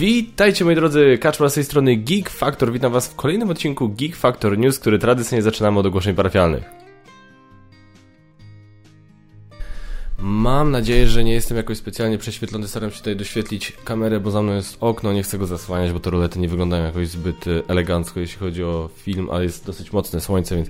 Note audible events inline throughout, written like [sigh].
Witajcie moi drodzy, Kaczmar z tej strony Geek Factor. Witam was w kolejnym odcinku Geek Factor News, który tradycyjnie zaczynamy od ogłoszeń parafialnych. Mam nadzieję, że nie jestem jakoś specjalnie prześwietlony. Staram się tutaj doświetlić kamerę, bo za mną jest okno. Nie chcę go zasłaniać, bo te rolety nie wyglądają jakoś zbyt e, elegancko, jeśli chodzi o film, ale jest dosyć mocne słońce, więc.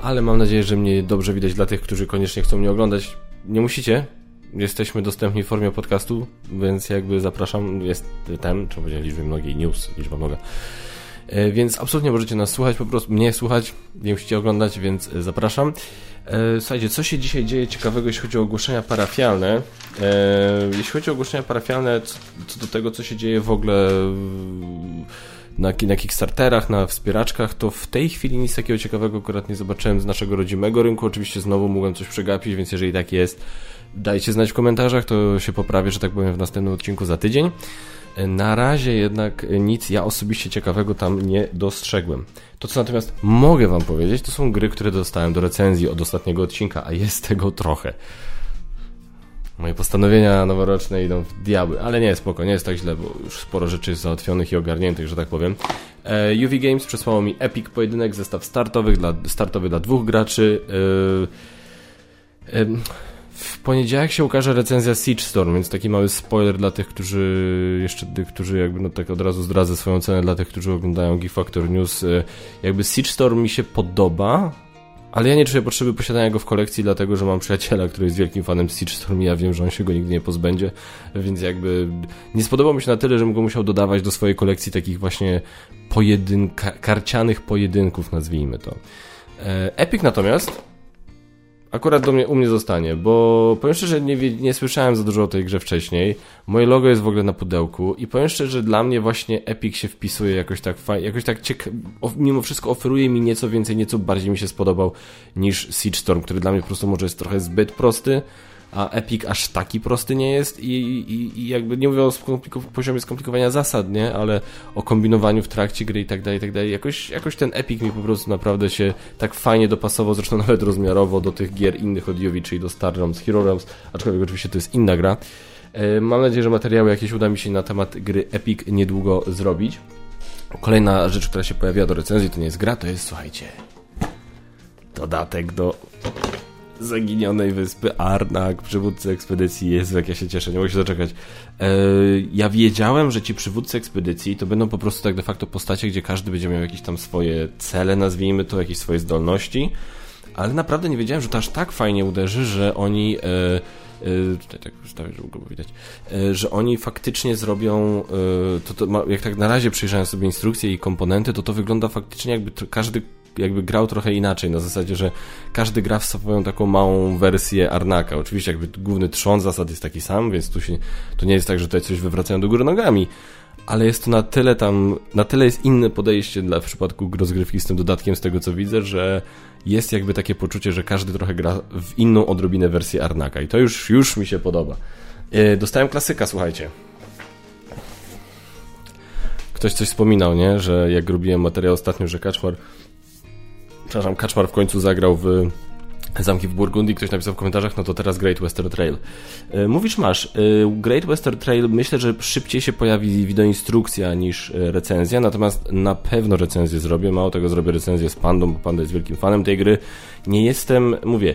Ale mam nadzieję, że mnie dobrze widać dla tych, którzy koniecznie chcą mnie oglądać. Nie musicie, jesteśmy dostępni w formie podcastu, więc jakby zapraszam, jest ten, trzeba powiedzieć liczby mnogiej, news, liczba mnoga. E, więc absolutnie możecie nas słuchać, po prostu mnie słuchać, nie musicie oglądać, więc e, zapraszam. E, słuchajcie, co się dzisiaj dzieje ciekawego, jeśli chodzi o ogłoszenia parafialne? Jeśli chodzi o ogłoszenia parafialne, co do tego, co się dzieje w ogóle na, na Kickstarterach, na wspieraczkach, to w tej chwili nic takiego ciekawego akurat nie zobaczyłem z naszego rodzimego rynku. Oczywiście znowu mogłem coś przegapić, więc jeżeli tak jest, dajcie znać w komentarzach, to się poprawię, że tak powiem, w następnym odcinku za tydzień. Na razie jednak nic ja osobiście ciekawego tam nie dostrzegłem. To co natomiast mogę wam powiedzieć, to są gry, które dostałem do recenzji od ostatniego odcinka, a jest tego trochę. Moje postanowienia noworoczne idą w diabły, ale nie, spoko, nie jest tak źle, bo już sporo rzeczy jest załatwionych i ogarniętych, że tak powiem. E, UV Games przesłało mi Epic Pojedynek, zestaw startowych dla, startowy dla dwóch graczy. E, e, w poniedziałek się ukaże recenzja Siege Storm, więc taki mały spoiler dla tych, którzy jeszcze, którzy jakby no tak od razu zdradzę swoją cenę dla tych, którzy oglądają Geek Factor News. E, jakby Siege Storm mi się podoba, ale ja nie czuję potrzeby posiadania go w kolekcji, dlatego że mam przyjaciela, który jest wielkim fanem Siege Storm i ja wiem, że on się go nigdy nie pozbędzie, więc jakby nie spodobał mi się na tyle, żebym go musiał dodawać do swojej kolekcji takich właśnie pojedynka, karcianych pojedynków, nazwijmy to. E, Epic natomiast akurat do mnie, u mnie zostanie, bo powiem szczerze, nie, nie słyszałem za dużo o tej grze wcześniej. Moje logo jest w ogóle na pudełku i powiem szczerze, że dla mnie właśnie Epic się wpisuje jakoś tak fajnie, jakoś tak cieka- mimo wszystko oferuje mi nieco więcej, nieco bardziej mi się spodobał niż Siege Storm, który dla mnie po prostu może jest trochę zbyt prosty, a Epic aż taki prosty nie jest i, i, i jakby nie mówię o skompliko poziomie skomplikowania zasad, nie, ale o kombinowaniu w trakcie gry i tak dalej, i tak dalej. Jakoś, jakoś ten Epic mi po prostu naprawdę się tak fajnie dopasował, zresztą [laughs] nawet rozmiarowo do tych gier innych od Jovi, czyli do Star Realms, Hero Realms, aczkolwiek oczywiście to jest inna gra. E, mam nadzieję, że materiały jakieś uda mi się na temat gry Epic niedługo zrobić. Kolejna rzecz, która się pojawiła do recenzji, to nie jest gra, to jest, słuchajcie, dodatek do zaginionej wyspy Arnak, przywódcy ekspedycji jak ja się cieszę, nie mogę się doczekać. E, ja wiedziałem, że ci przywódcy ekspedycji to będą po prostu tak de facto postacie, gdzie każdy będzie miał jakieś tam swoje cele, nazwijmy to, jakieś swoje zdolności, ale naprawdę nie wiedziałem, że to aż tak fajnie uderzy, że oni... E, e tutaj tak ustawię, żeby go widać, e, że oni faktycznie zrobią, to, to, jak tak na razie przejrzałem sobie instrukcje i komponenty, to to wygląda faktycznie jakby każdy jakby grał trochę inaczej, na zasadzie, że każdy gra w swoją taką małą wersję Arnaka. Oczywiście jakby główny trzon zasad jest taki sam, więc tu się, to nie jest tak, że tutaj coś wywracają do góry nogami, ale jest to na tyle tam, na tyle jest inne podejście dla w przypadku rozgrywki z tym dodatkiem, z tego co widzę, że jest jakby takie poczucie, że każdy trochę gra w inną odrobinę wersję Arnaka i to już, już mi się podoba. E, dostałem klasyka, słuchajcie. Ktoś coś wspominał, nie? Że jak robiłem materiał ostatnio, że Kaczmar przepraszam, Kaczmar w końcu zagrał w Zamki w Burgundii, ktoś napisał w komentarzach, no to teraz Great Western Trail. E, mówisz masz, e, Great Western Trail myślę, że szybciej się pojawi wideoinstrukcja niż e, recenzja, natomiast na pewno recenzję zrobię, mało tego zrobię recenzję z Pandą, bo Panda jest wielkim fanem tej gry. Nie jestem, mówię,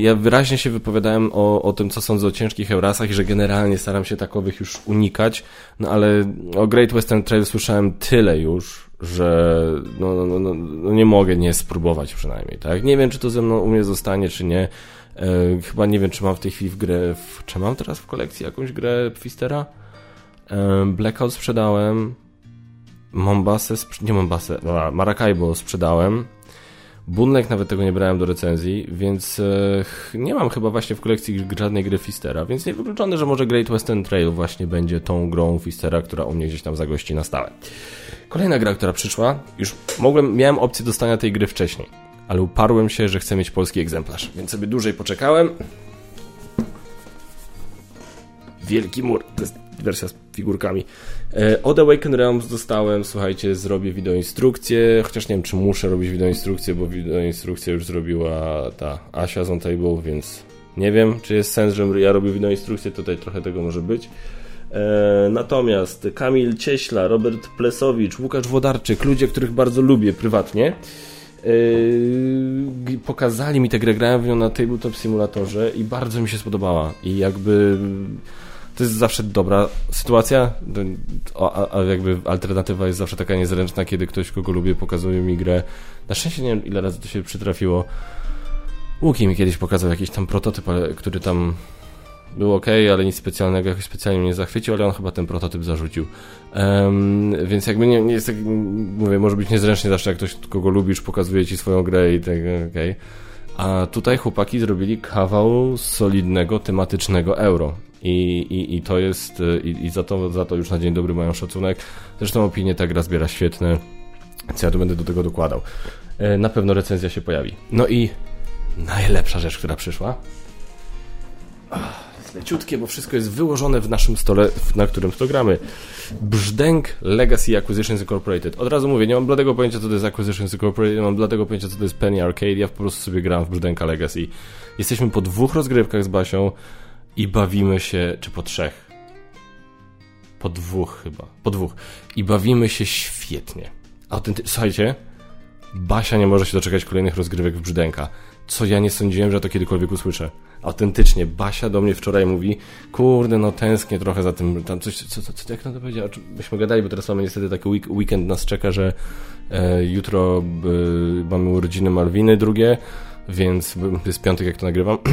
ja wyraźnie się wypowiadałem o, o tym, co sądzę o ciężkich Eurasach i że generalnie staram się takowych już unikać, no ale o Great Western Trail słyszałem tyle już, że no, no, no, no, nie mogę nie spróbować przynajmniej, tak? Nie wiem, czy to ze mną u mnie zostanie, czy nie. E, chyba nie wiem, czy mam w tej chwili w grę, w, czy mam teraz w kolekcji jakąś grę Twistera? E, Blackout sprzedałem, Mombasę, nie Mombasę, no, Maracaibo sprzedałem, Bunlek nawet tego nie brałem do recenzji, więc e, nie mam chyba właśnie w kolekcji żadnej gry Fistera, więc niewykluczone, że może Great Western Trail właśnie będzie tą grą Fistera, która u mnie gdzieś tam zagości na stałe. Kolejna gra, która przyszła, już mogłem, miałem opcję dostania tej gry wcześniej, ale uparłem się, że chcę mieć polski egzemplarz, więc sobie dłużej poczekałem. Wielki mur, to jest wersja z figurkami. E, od Awaken Realms dostałem, słuchajcie, zrobię wideoinstrukcję, chociaż nie wiem, czy muszę robić wideoinstrukcję, bo wideoinstrukcję już zrobiła ta Asia z On Table, więc nie wiem, czy jest sens, żebym ja robił wideoinstrukcję, tutaj trochę tego może być. E, natomiast Kamil Cieśla, Robert Plesowicz, Łukasz Wodarczyk, ludzie, których bardzo lubię prywatnie, Yy, pokazali mi tę grę, grałem w nią na Tabletop Simulatorze i bardzo mi się spodobała. I jakby to jest zawsze dobra sytuacja, a, jakby alternatywa jest zawsze taka niezręczna, kiedy ktoś, kogo lubię, pokazuje mi grę. Na szczęście nie wiem, ile razy to się przytrafiło. Łuki mi kiedyś pokazał jakiś tam prototyp, ale, który tam był ok, ale nic specjalnego, jakoś specjalnie mnie zachwycił, ale on chyba ten prototyp zarzucił. Um, więc jakby nie, nie jest tak, mówię, może być niezręcznie zawsze, jak ktoś, kogo lubisz, pokazuje ci swoją grę i tak, okej. Okay. A tutaj chłopaki zrobili kawał solidnego, tematycznego euro. I, i, i to jest, i, i za, to, za to już na dzień dobry mają szacunek. Zresztą opinie ta gra zbiera świetne, co ja tu będę do tego dokładał. E, na pewno recenzja się pojawi. No i najlepsza rzecz, która przyszła. jest leciutkie, bo wszystko jest wyłożone w naszym stole, na którym to gramy. Brzdęk Legacy Acquisitions Incorporated. Od razu mówię, nie mam bladego pojęcia, co to jest Acquisitions Incorporated, nie mam bladego pojęcia, co to jest Penny Arcade, ja po prostu sobie gram w Brzdęka Legacy. Jesteśmy po dwóch rozgrywkach z Basią i bawimy się, czy po trzech? Po dwóch chyba, po dwóch. I bawimy się świetnie. Autenty Słuchajcie, Basia nie może się doczekać kolejnych rozgrywek w Brzdęka, co ja nie sądziłem, że to kiedykolwiek usłyszę autentycznie. Basia do mnie wczoraj mówi, kurde, no tęsknię trochę za tym, tam coś, co, co, co jak na to powiedziała? Myśmy gadali, bo teraz mamy niestety taki week, weekend nas czeka, że e, jutro e, mamy urodziny Malwiny drugie, więc jest piątek, jak to nagrywam. [clears throat]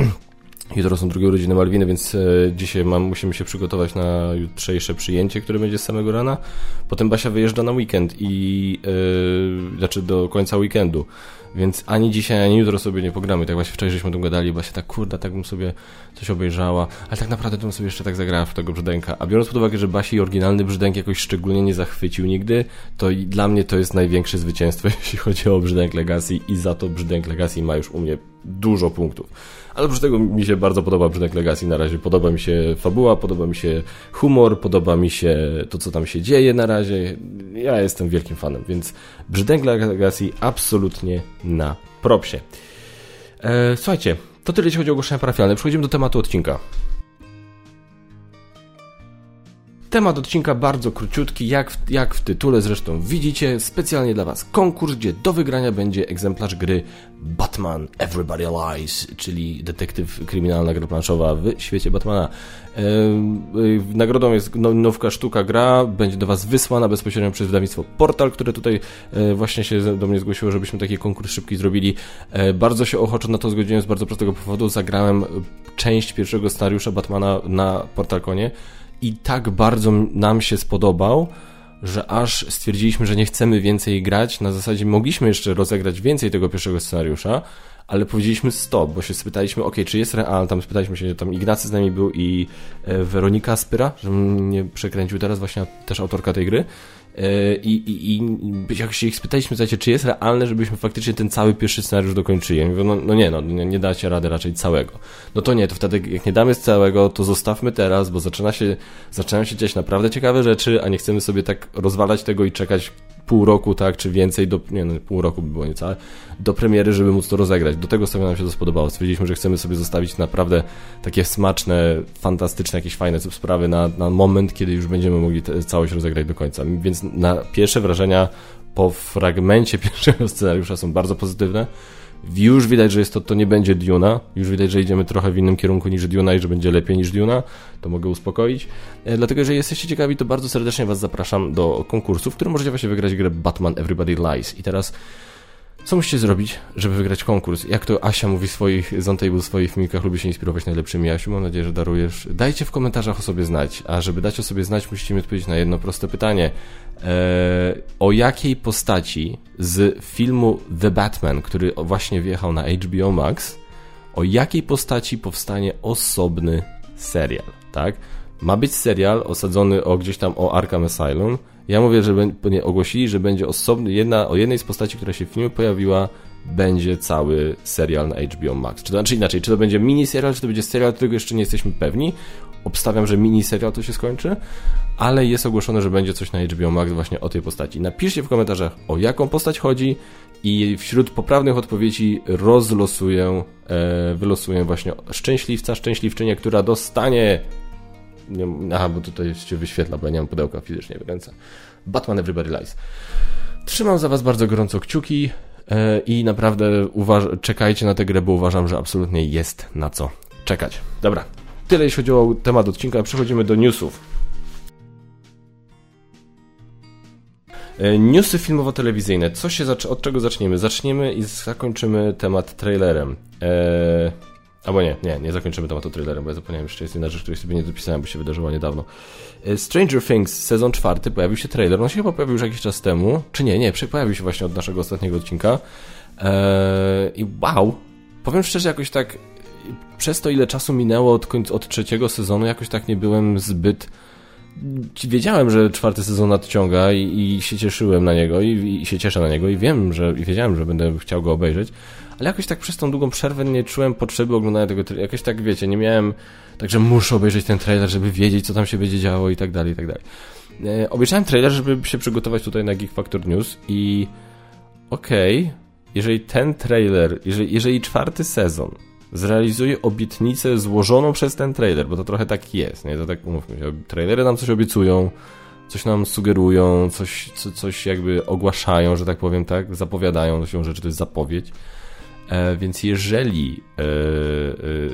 Jutro są drugie urodziny Malwiny, więc e, dzisiaj mam, musimy się przygotować na jutrzejsze przyjęcie, które będzie z samego rana. Potem Basia wyjeżdża na weekend i yy, znaczy do końca weekendu. Więc ani dzisiaj, ani jutro sobie nie pogramy. Tak właśnie wczoraj żeśmy tu gadali, bo się tak kurde, tak bym sobie coś obejrzała, ale tak naprawdę to bym sobie jeszcze tak zagrała w tego brzdęka. A biorąc pod uwagę, że Basi oryginalny brzdęk jakoś szczególnie nie zachwycił nigdy, to dla mnie to jest największe zwycięstwo, [laughs] jeśli chodzi o brzdęk Legacy i za to brzdęk Legacy ma już u mnie dużo punktów. Ale oprócz tego mi się bardzo podoba brzdęk Legacy na razie. Podoba mi się fabuła, podoba mi się humor, podoba mi się to, co tam się dzieje na razie. Ja jestem wielkim fanem, więc brzdęk Legacy absolutnie na propsie. E, słuchajcie, to tyle jeśli chodzi o ogłoszenia parafialne. Przechodzimy do tematu odcinka. Temat odcinka bardzo króciutki, jak w, jak w tytule zresztą widzicie, specjalnie dla Was konkurs, gdzie do wygrania będzie egzemplarz gry Batman Everybody Lies, czyli detektyw kryminalna gra planszowa w świecie Batmana. E, nagrodą jest no, nowka sztuka gra, będzie do Was wysłana bezpośrednio przez wydawnictwo Portal, które tutaj e, właśnie się do mnie zgłosiło, żebyśmy taki konkurs szybki zrobili. E, bardzo się ochoczo na to zgodziłem z bardzo prostego powodu. Zagrałem część pierwszego scenariusza Batmana na Portalkonie i tak bardzo nam się spodobał, że aż stwierdziliśmy, że nie chcemy więcej grać. Na zasadzie mogliśmy jeszcze rozegrać więcej tego pierwszego scenariusza, ale powiedzieliśmy stop, bo się spytaliśmy, ok, czy jest realny, tam spytaliśmy się, tam Ignacy z nami był i e, Weronika Spyra, żebym nie przekręcił teraz, właśnie też autorka tej gry. E, I, i, i jak się ich spytaliśmy, słuchajcie, czy jest realne, żebyśmy faktycznie ten cały pierwszy scenariusz dokończyli? Ja mówię, no, no nie, no nie, nie dacie rady raczej całego. No to nie, to wtedy jak nie damy całego, to zostawmy teraz, bo zaczyna się, zaczynają się dziać naprawdę ciekawe rzeczy, a nie chcemy sobie tak rozwalać tego i czekać pół roku, tak, czy więcej, do, nie no, pół roku by było niecałe, do premiery, żeby móc to rozegrać. Do tego sobie nam się to spodobało. Stwierdziliśmy, że chcemy sobie zostawić naprawdę takie smaczne, fantastyczne, jakieś fajne sprawy na, na moment, kiedy już będziemy mogli te, całość rozegrać do końca. Więc na pierwsze wrażenia po fragmencie [laughs] pierwszego scenariusza są bardzo pozytywne. Już widać, że jest to, to nie będzie Duna. Już widać, że idziemy trochę w innym kierunku niż Duna i że będzie lepiej niż Duna. To mogę uspokoić. E, dlatego, jeżeli jesteście ciekawi, to bardzo serdecznie Was zapraszam do konkursu, w którym możecie właśnie wygrać grę Batman Everybody Lies. I teraz co musicie zrobić, żeby wygrać konkurs? Jak to Asia mówi w swoich, Zontable w swoich filmikach, lubi się inspirować najlepszymi. Asiu, mam nadzieję, że darujesz. Dajcie w komentarzach o sobie znać. A żeby dać o sobie znać, musicie mi odpowiedzieć na jedno proste pytanie. Eee, o jakiej postaci z filmu The Batman, który właśnie wjechał na HBO Max, o jakiej postaci powstanie osobny serial, tak? Ma być serial osadzony o gdzieś tam o Arkham Asylum, ja mówię, że nie, ogłosili, że będzie osobny, jedna, o jednej z postaci, która się w filmie pojawiła, będzie cały serial na HBO Max. Czy to znaczy inaczej, czy to będzie mini serial, czy to będzie serial, którego jeszcze nie jesteśmy pewni. Obstawiam, że mini serial to się skończy, ale jest ogłoszone, że będzie coś na HBO Max właśnie o tej postaci. Napiszcie w komentarzach, o jaką postać chodzi i wśród poprawnych odpowiedzi rozlosuję, e, wylosuję właśnie szczęśliwca, szczęśliwczynię, która dostanie nie, aha, bo tutaj się wyświetla, bo ja nie mam pudełka fizycznie w ręce. Batman Everybody Lies. Trzymam za was bardzo gorąco kciuki e, i naprawdę uważ- czekajcie na tę grę, bo uważam, że absolutnie jest na co czekać. Dobra, tyle jeśli chodzi o temat odcinka, przechodzimy do newsów. E, newsy filmowo-telewizyjne. Co się od czego zaczniemy? Zaczniemy i zakończymy temat trailerem. Eee, albo nie, nie, nie zakończymy tematu trailerem, bo ja zapomniałem jeszcze jest jedna rzecz, której sobie nie dopisałem, bo się wydarzyła niedawno. E, Stranger Things sezon czwarty, pojawił się trailer. On się chyba pojawił już jakiś czas temu. Czy nie? Nie, pojawił się właśnie od naszego ostatniego odcinka. Eee, I wow! Powiem szczerze, jakoś tak przez to, ile czasu minęło od, końca, od trzeciego sezonu, jakoś tak nie byłem zbyt wiedziałem, że czwarty sezon nadciąga i, i się cieszyłem na niego i, i, się cieszę na niego i wiem, że i wiedziałem, że będę chciał go obejrzeć, ale jakoś tak przez tą długą przerwę nie czułem potrzeby oglądania tego trailera. Jakoś tak, wiecie, nie miałem tak, że muszę obejrzeć ten trailer, żeby wiedzieć, co tam się będzie działo i tak dalej, i tak dalej. E, obejrzałem trailer, żeby się przygotować tutaj na Geek Factor News i okej, okay, jeżeli ten trailer, jeżeli, jeżeli czwarty sezon zrealizuje obietnicę złożoną przez ten trailer, bo to trochę tak jest, nie? To tak umówmy się, trailery nam coś obiecują, coś nam sugerują, coś, co, coś jakby ogłaszają, że tak powiem, tak? Zapowiadają się rzeczy, to jest zapowiedź. E, więc jeżeli e, e,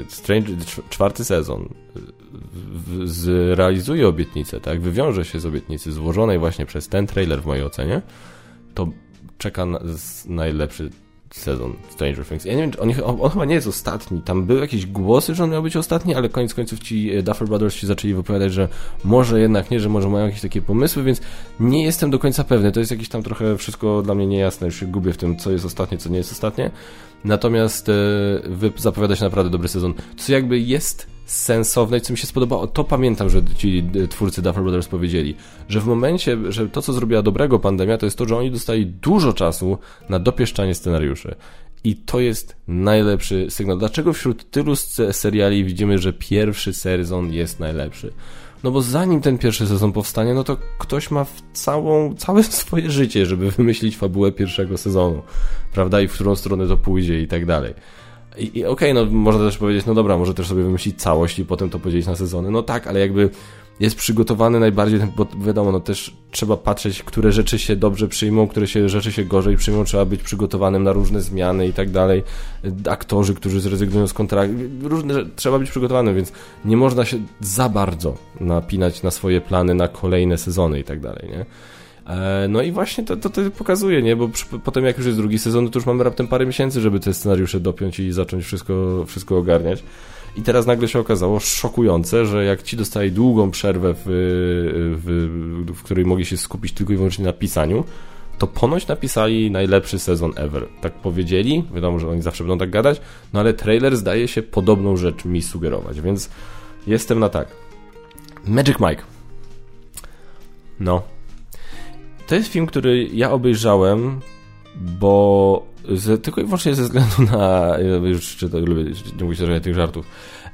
Strange, czwarty sezon w, zrealizuje obietnicę, tak? Wywiąże się z obietnicy złożonej właśnie przez ten trailer w mojej ocenie, to czeka na, najlepszy sezon Stranger Things. Ja nie wiem, on, on, chyba nie jest ostatni. Tam były jakieś głosy, że on miał być ostatni, ale koniec końców ci e, Duffer Brothers się zaczęli wypowiadać, że może jednak nie, że może mają jakieś takie pomysły, więc nie jestem do końca pewny. To jest jakieś tam trochę wszystko dla mnie niejasne. Już się gubię w tym, co jest ostatnie, co nie jest ostatnie. Natomiast e, zapowiada się naprawdę dobry sezon. Co jakby jest sensowne i co mi się spodobało, to pamiętam, że ci twórcy Duffer Brothers powiedzieli, że w momencie, że to co zrobiła dobrego pandemia, to jest to, że oni dostali dużo czasu na dopieszczanie scenariuszy. I to jest najlepszy sygnał. Dlaczego wśród tylu seriali widzimy, że pierwszy sezon jest najlepszy? No bo zanim ten pierwszy sezon powstanie, no to ktoś ma całą, całe [laughs] swoje życie, żeby wymyślić fabułę pierwszego sezonu, prawda? I w którą stronę to pójdzie i tak dalej. I, i okej, okay, no można też powiedzieć, no dobra, może też sobie wymyślić całość i potem to podzielić na sezony. No tak, ale jakby jest przygotowany najbardziej, bo wiadomo, no też trzeba patrzeć, które rzeczy się dobrze przyjmą, które się, rzeczy się gorzej przyjmą, trzeba być przygotowanym na różne zmiany i tak dalej. Aktorzy, którzy zrezygnują z kontraktu, różne, trzeba być przygotowanym, więc nie można się za bardzo napinać na swoje plany na kolejne sezony i tak dalej, nie? E, no i właśnie to, to, to pokazuje, nie? Bo przy, potem jak już jest drugi sezon, to już mamy raptem parę miesięcy, żeby te scenariusze dopiąć i zacząć wszystko, wszystko ogarniać. I teraz nagle się okazało szokujące, że jak ci dostali długą przerwę, w, w, w której mogli się skupić tylko i wyłącznie na pisaniu, to ponoć napisali najlepszy sezon ever. Tak powiedzieli, wiadomo, że oni zawsze będą tak gadać, no ale trailer zdaje się podobną rzecz mi sugerować, więc jestem na tak. Magic Mike. No, to jest film, który ja obejrzałem, bo tylko i wyłącznie ze względu na. Już czy to lubię, nie mówię się tych żartów.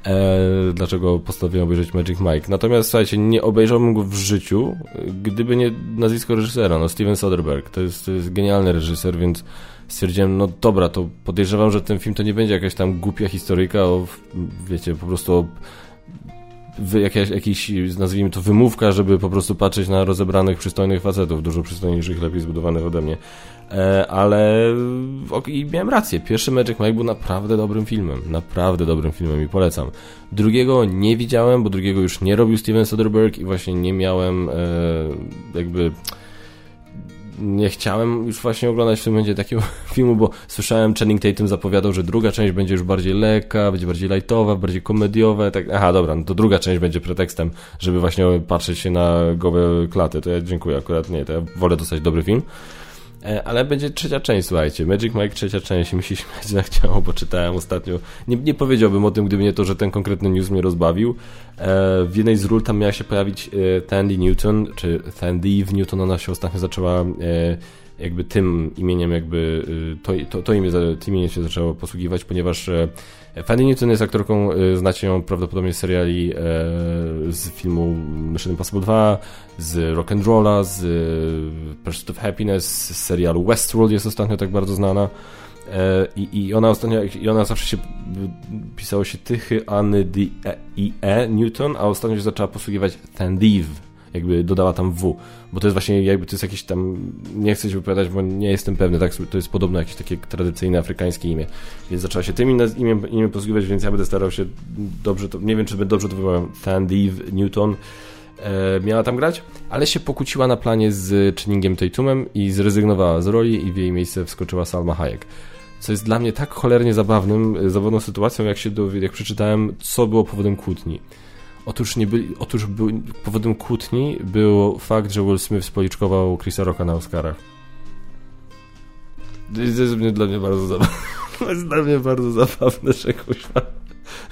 E, dlaczego postanowiłem obejrzeć Magic Mike. Natomiast słuchajcie, nie obejrzałbym go w życiu, gdyby nie nazwisko reżysera, no Steven Soderbergh. To jest, to jest genialny reżyser, więc stwierdziłem, no dobra, to podejrzewam, że ten film to nie będzie jakaś tam głupia historyjka o, wiecie, po prostu o jakaś, jakiś, nazwijmy to, wymówka, żeby po prostu patrzeć na rozebranych, przystojnych facetów, dużo przystojniejszych, lepiej zbudowanych ode mnie. E, ale i miałem rację. Pierwszy Magic Mike był naprawdę dobrym filmem. Naprawdę dobrym filmem i polecam. Drugiego nie widziałem, bo drugiego już nie robił Steven Soderbergh i właśnie nie miałem e, jakby nie chciałem już właśnie oglądać w tym momencie takiego [laughs] filmu, bo słyszałem, Channing Tatum zapowiadał, że druga część będzie już bardziej lekka, będzie bardziej lightowa, bardziej komediowa, tak, aha, dobra, no to druga część będzie pretekstem, żeby właśnie patrzeć się na gołe klaty, to ja dziękuję akurat, nie, to ja wolę dostać dobry film. E, ale będzie trzecia część, słuchajcie. Magic Mike trzecia część. Mi się śmiać zachciało, bo czytałem ostatnio. Nie, nie powiedziałbym o tym, gdyby nie to, że ten konkretny news mnie rozbawił. E, w jednej z ról tam miała się pojawić e, Tandy Newton, czy Tandy Newton, ona się ostatnio zaczęła jakby tym imieniem jakby to, to, to imię, tym imieniem się zaczęło posługiwać, ponieważ Fanny Newton jest aktorką, znacie ją prawdopodobnie z seriali z filmu Mission Impossible 2, z Rock'n'Rolla, z Pursuit of Happiness, z serialu Westworld jest ostatnio tak bardzo znana. E, I, I ona ostatnio, i ona zawsze się pisało się Tychy, Any, D, e, I, E, Newton, a ostatnio się zaczęła posługiwać Thendiv, jakby dodała tam W, bo to jest właśnie jakby to jest jakieś tam, nie chcę się wypowiadać, bo nie jestem pewny, tak, to jest podobno jakieś takie tradycyjne afrykańskie imię, więc zaczęła się tym imię, imię posługiwać, więc ja będę starał się dobrze, to, nie wiem czy dobrze to wymawiam, Thendiv, Newton, e, miała tam grać, ale się pokłóciła na planie z Channingiem Tatumem i zrezygnowała z roli i w jej miejsce wskoczyła Salma Hayek. Co jest dla mnie tak cholernie zabawnym, zabawną sytuacją, jak się dowie, jak przeczytałem, co było powodem kłótni. Otóż, nie byli, otóż był, powodem kłótni był fakt, że Will Smith spoliczkował Chrisa Rocka na Oscarach. To jest dla mnie bardzo zabawne. [laughs] Jest dla mnie bardzo zabawne, że,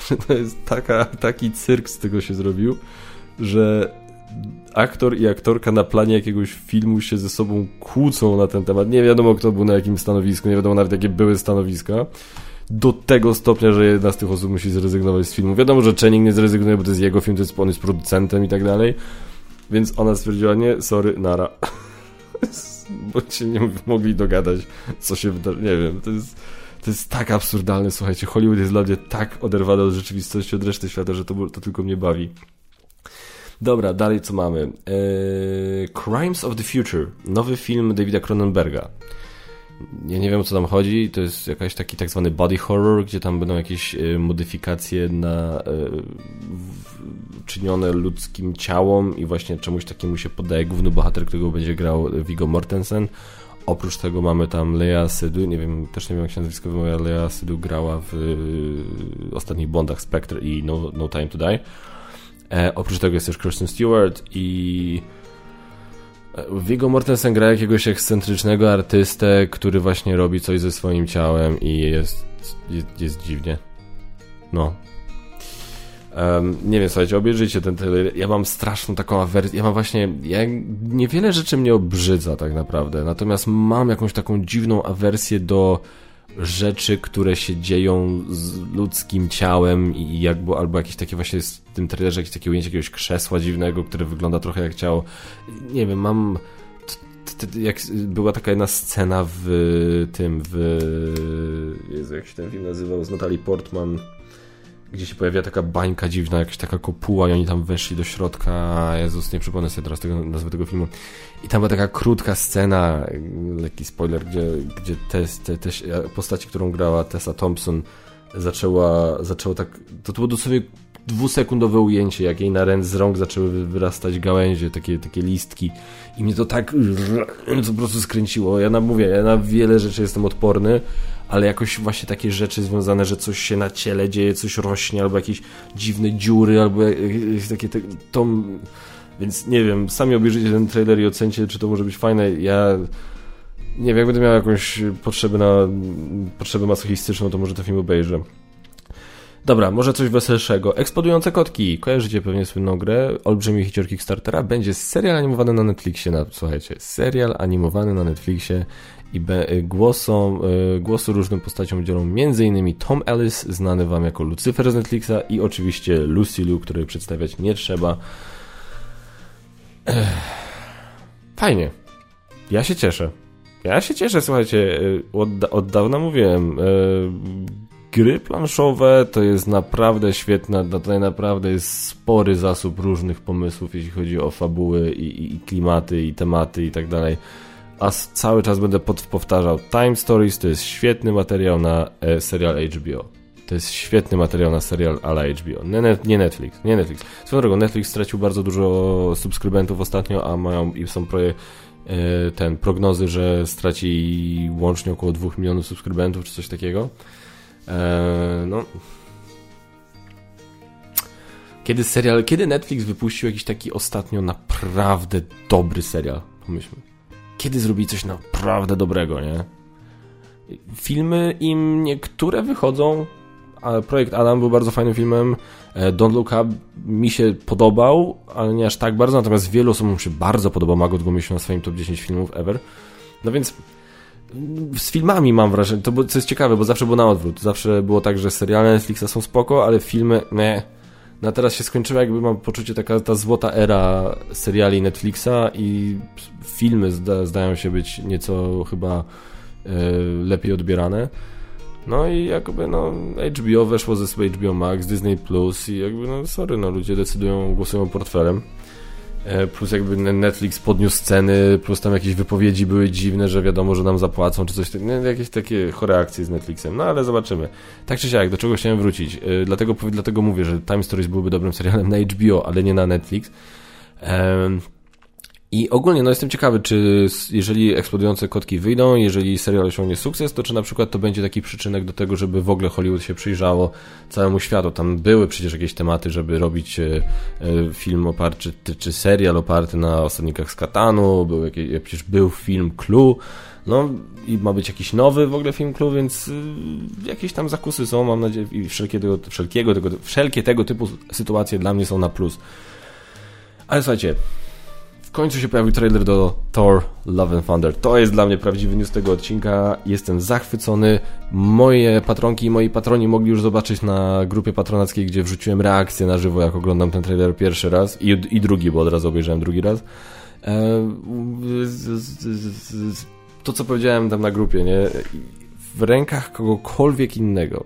że to jest taka, taki cyrk z tego się zrobił, że aktor i aktorka na planie jakiegoś filmu się ze sobą kłócą na ten temat. Nie wiadomo, kto był na jakim stanowisku, nie wiadomo nawet, jakie były stanowiska. Do tego stopnia, że jedna z tych osób musi zrezygnować z filmu. Wiadomo, że Channing nie zrezygnuje, bo to jest jego film, to jest, on jest producentem i tak dalej. Więc ona stwierdziła, nie, sorry, nara. [laughs] bo się nie mogli dogadać, co się wydarzy. Nie wiem, to jest... To jest tak absurdalne, słuchajcie. Hollywood jest dla mnie tak oderwany od rzeczywistości, od reszty świata, że to, to tylko mnie bawi. Dobra, dalej co mamy? Eee, Crimes of the Future. Nowy film Davida Cronenberga. Ja nie wiem o co tam chodzi, to jest jakaś taki tak zwany body horror, gdzie tam będą jakieś e, modyfikacje na, e, w, czynione ludzkim ciałom i właśnie czemuś takiemu się podaje główny bohater, którego będzie grał Viggo Mortensen. Oprócz tego mamy tam Lea Sydu, nie wiem, też nie wiem jak się nazwisko wymawia, Lea Sydu grała w y, ostatnich Bondach Spectre i no, no Time to Die. E, oprócz tego jest też Kristen Stewart i Viggo Mortensen gra jakiegoś ekscentrycznego artystę, który właśnie robi coś ze swoim ciałem i jest, jest, jest dziwnie. No. Um, nie wiem, słuchajcie, obejrzyjcie ten trailer. Ja mam straszną taką awersję. Ja mam właśnie. Ja, niewiele rzeczy mnie obrzydza tak naprawdę. Natomiast mam jakąś taką dziwną awersję do rzeczy, które się dzieją z ludzkim ciałem i jakby, albo jakieś takie właśnie w tym trailerze jakieś takie ujęcie jakiegoś krzesła dziwnego, które wygląda trochę jak ciało. Nie wiem, mam jak była taka jedna scena w tym, w Jezu, jak się ten film nazywał, z Natalie Portman gdzie się pojawia taka bańka dziwna, jakaś taka kopuła i oni tam weszli do środka, Jezus, nie przypomnę sobie teraz tego, nazwy tego filmu. I tam była taka krótka scena, lekki spoiler, gdzie, gdzie te, te, te postaci, którą grała Tessa Thompson, zaczęła, zaczęło tak, to, to było dosłownie dwusekundowe ujęcie, jak jej na ręce z rąk zaczęły wyrastać gałęzie, takie, takie listki i mnie to tak to po prostu skręciło. Ja na, mówię, ja na wiele rzeczy jestem odporny, ale jakoś właśnie takie rzeczy związane, że coś się na ciele dzieje, coś rośnie, albo jakieś dziwne dziury, albo jakieś takie to... Więc nie wiem, sami obejrzyjcie ten trailer i ocencie, czy to może być fajne. Ja nie wiem, jak będę miał jakąś potrzebę na potrzebę masochistyczną, to może ten film obejrzę. Dobra, może coś weselszego. Eksplodujące kotki. Kojarzycie pewnie słynną grę. Olbrzymi hicior Kickstartera. Będzie serial animowany na Netflixie. Na, słuchajcie, serial animowany na Netflixie i be, y, głosom, y, głosu różnym postaciom dzielą m.in. Tom Ellis, znany wam jako Lucifer z Netflixa i oczywiście Lucy Liu, której przedstawiać nie trzeba. Fajnie. Ja się cieszę. Ja się cieszę, słuchajcie, y, od, od dawna mówiłem, gry planszowe to jest naprawdę świetna, tutaj naprawdę jest spory zasób różnych pomysłów, jeśli chodzi o fabuły i, i klimaty i tematy i tak dalej. A cały czas będę powtarzał, Time Stories to jest świetny materiał na e, serial HBO. To jest świetny materiał na serial ala HBO. Nie, nie Netflix, nie Netflix. Swoją drogą, Netflix stracił bardzo dużo subskrybentów ostatnio, a mają i są proje, e, ten prognozy, że straci łącznie około 2 milionów subskrybentów czy coś takiego. Eee, no. Kiedy serial, kiedy Netflix wypuścił jakiś taki ostatnio naprawdę dobry serial? Pomyślmy. Kiedy zrobili coś naprawdę dobrego, nie? Filmy im niektóre wychodzą. A projekt Adam był bardzo fajnym filmem. E, Don't Look Up mi się podobał, ale nie aż tak bardzo. Natomiast wielu osobom się bardzo podobał. Magot go na swoim top 10 filmów ever. No więc z filmami mam wrażenie, to co jest ciekawe, bo zawsze było na odwrót. Zawsze było tak, że seriale Netflixa są spoko, ale filmy, nie. No teraz się skończyła, jakby mam poczucie, taka ta złota era seriali Netflixa i filmy zda, zdają się być nieco chyba lepiej odbierane. No i jakby no HBO weszło ze swojej HBO Max, Disney Plus i jakby no sorry, no ludzie decydują, głosują portfelem. E, plus jakby Netflix podniósł ceny, plus tam jakieś wypowiedzi były dziwne, że wiadomo, że nam zapłacą, czy coś, nie, jakieś takie chore akcje z Netflixem, no ale zobaczymy. Tak czy siak, do czego chciałem wrócić? E, dlatego, dlatego mówię, że Time Stories byłby dobrym serialem na HBO, ale nie na Netflix. Um, i ogólnie, no jestem ciekawy, czy jeżeli eksplodujące kotki wyjdą, jeżeli serial osiągnie sukces, to czy na przykład to będzie taki przyczynek do tego, żeby w ogóle Hollywood się przyjrzało całemu światu. Tam były przecież jakieś tematy, żeby robić e, e, film oparty, czy, serial oparty na osadnikach z Katanu, był jakieś, przecież był film Clue, no i ma być jakiś nowy w ogóle film Clue, więc jakieś tam zakusy są, mam nadzieję, i wszelkiego, wszelkiego tego, wszelkie tego typu sytuacje dla mnie są na plus. Ale słuchajcie, w końcu się pojawił trailer do Thor Love and Thunder. To jest dla mnie prawdziwy news tego odcinka. Jestem zachwycony. Moje patronki i moi patroni mogli już zobaczyć na grupie patronackiej, gdzie wrzuciłem reakcję na żywo, jak oglądam ten trailer pierwszy raz i, i drugi, bo od razu obejrzałem drugi raz. E, to, co powiedziałem tam na grupie, nie? W rękach kogokolwiek innego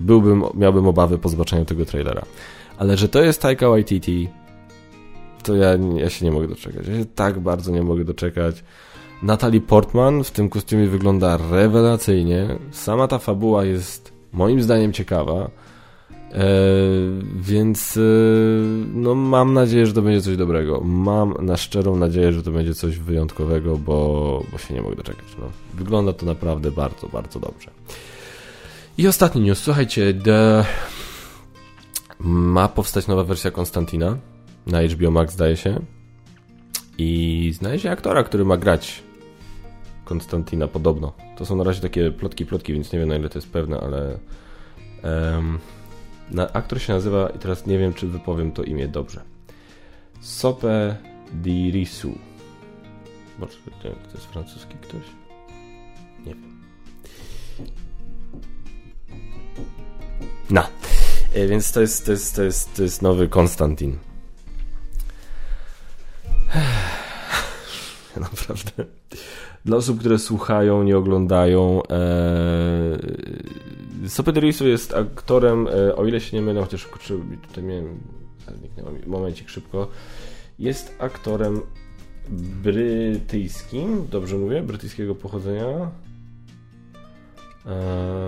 byłbym, miałbym obawy po zobaczeniu tego trailera. Ale że to jest Taika Waititi, to ja, ja się nie mogę doczekać. Ja się tak bardzo nie mogę doczekać. Natalie Portman w tym kostiumie wygląda rewelacyjnie. Sama ta fabuła jest moim zdaniem ciekawa. E, więc e, no mam nadzieję, że to będzie coś dobrego. Mam na szczerą nadzieję, że to będzie coś wyjątkowego, bo, bo się nie mogę doczekać. No. Wygląda to naprawdę bardzo, bardzo dobrze. I ostatni news. Słuchajcie, ma powstać nowa wersja Konstantina na HBO Max, zdaje się. I znajdzie aktora, który ma grać Konstantina podobno. To są na razie takie plotki, plotki, więc nie wiem na ile to jest pewne, ale um, na, aktor się nazywa, i teraz nie wiem, czy wypowiem to imię dobrze. Sope Dirisu. Może to jest francuski ktoś? Nie wiem. No. E, więc to jest, to jest, to jest, to jest nowy Konstantin. [laughs] Naprawdę. Dla osób, które słuchają, nie oglądają, e... Sopederisu jest aktorem, e... o ile się nie mylę, chociaż tutaj miałem momencik szybko, jest aktorem brytyjskim, dobrze mówię, brytyjskiego pochodzenia. Eee...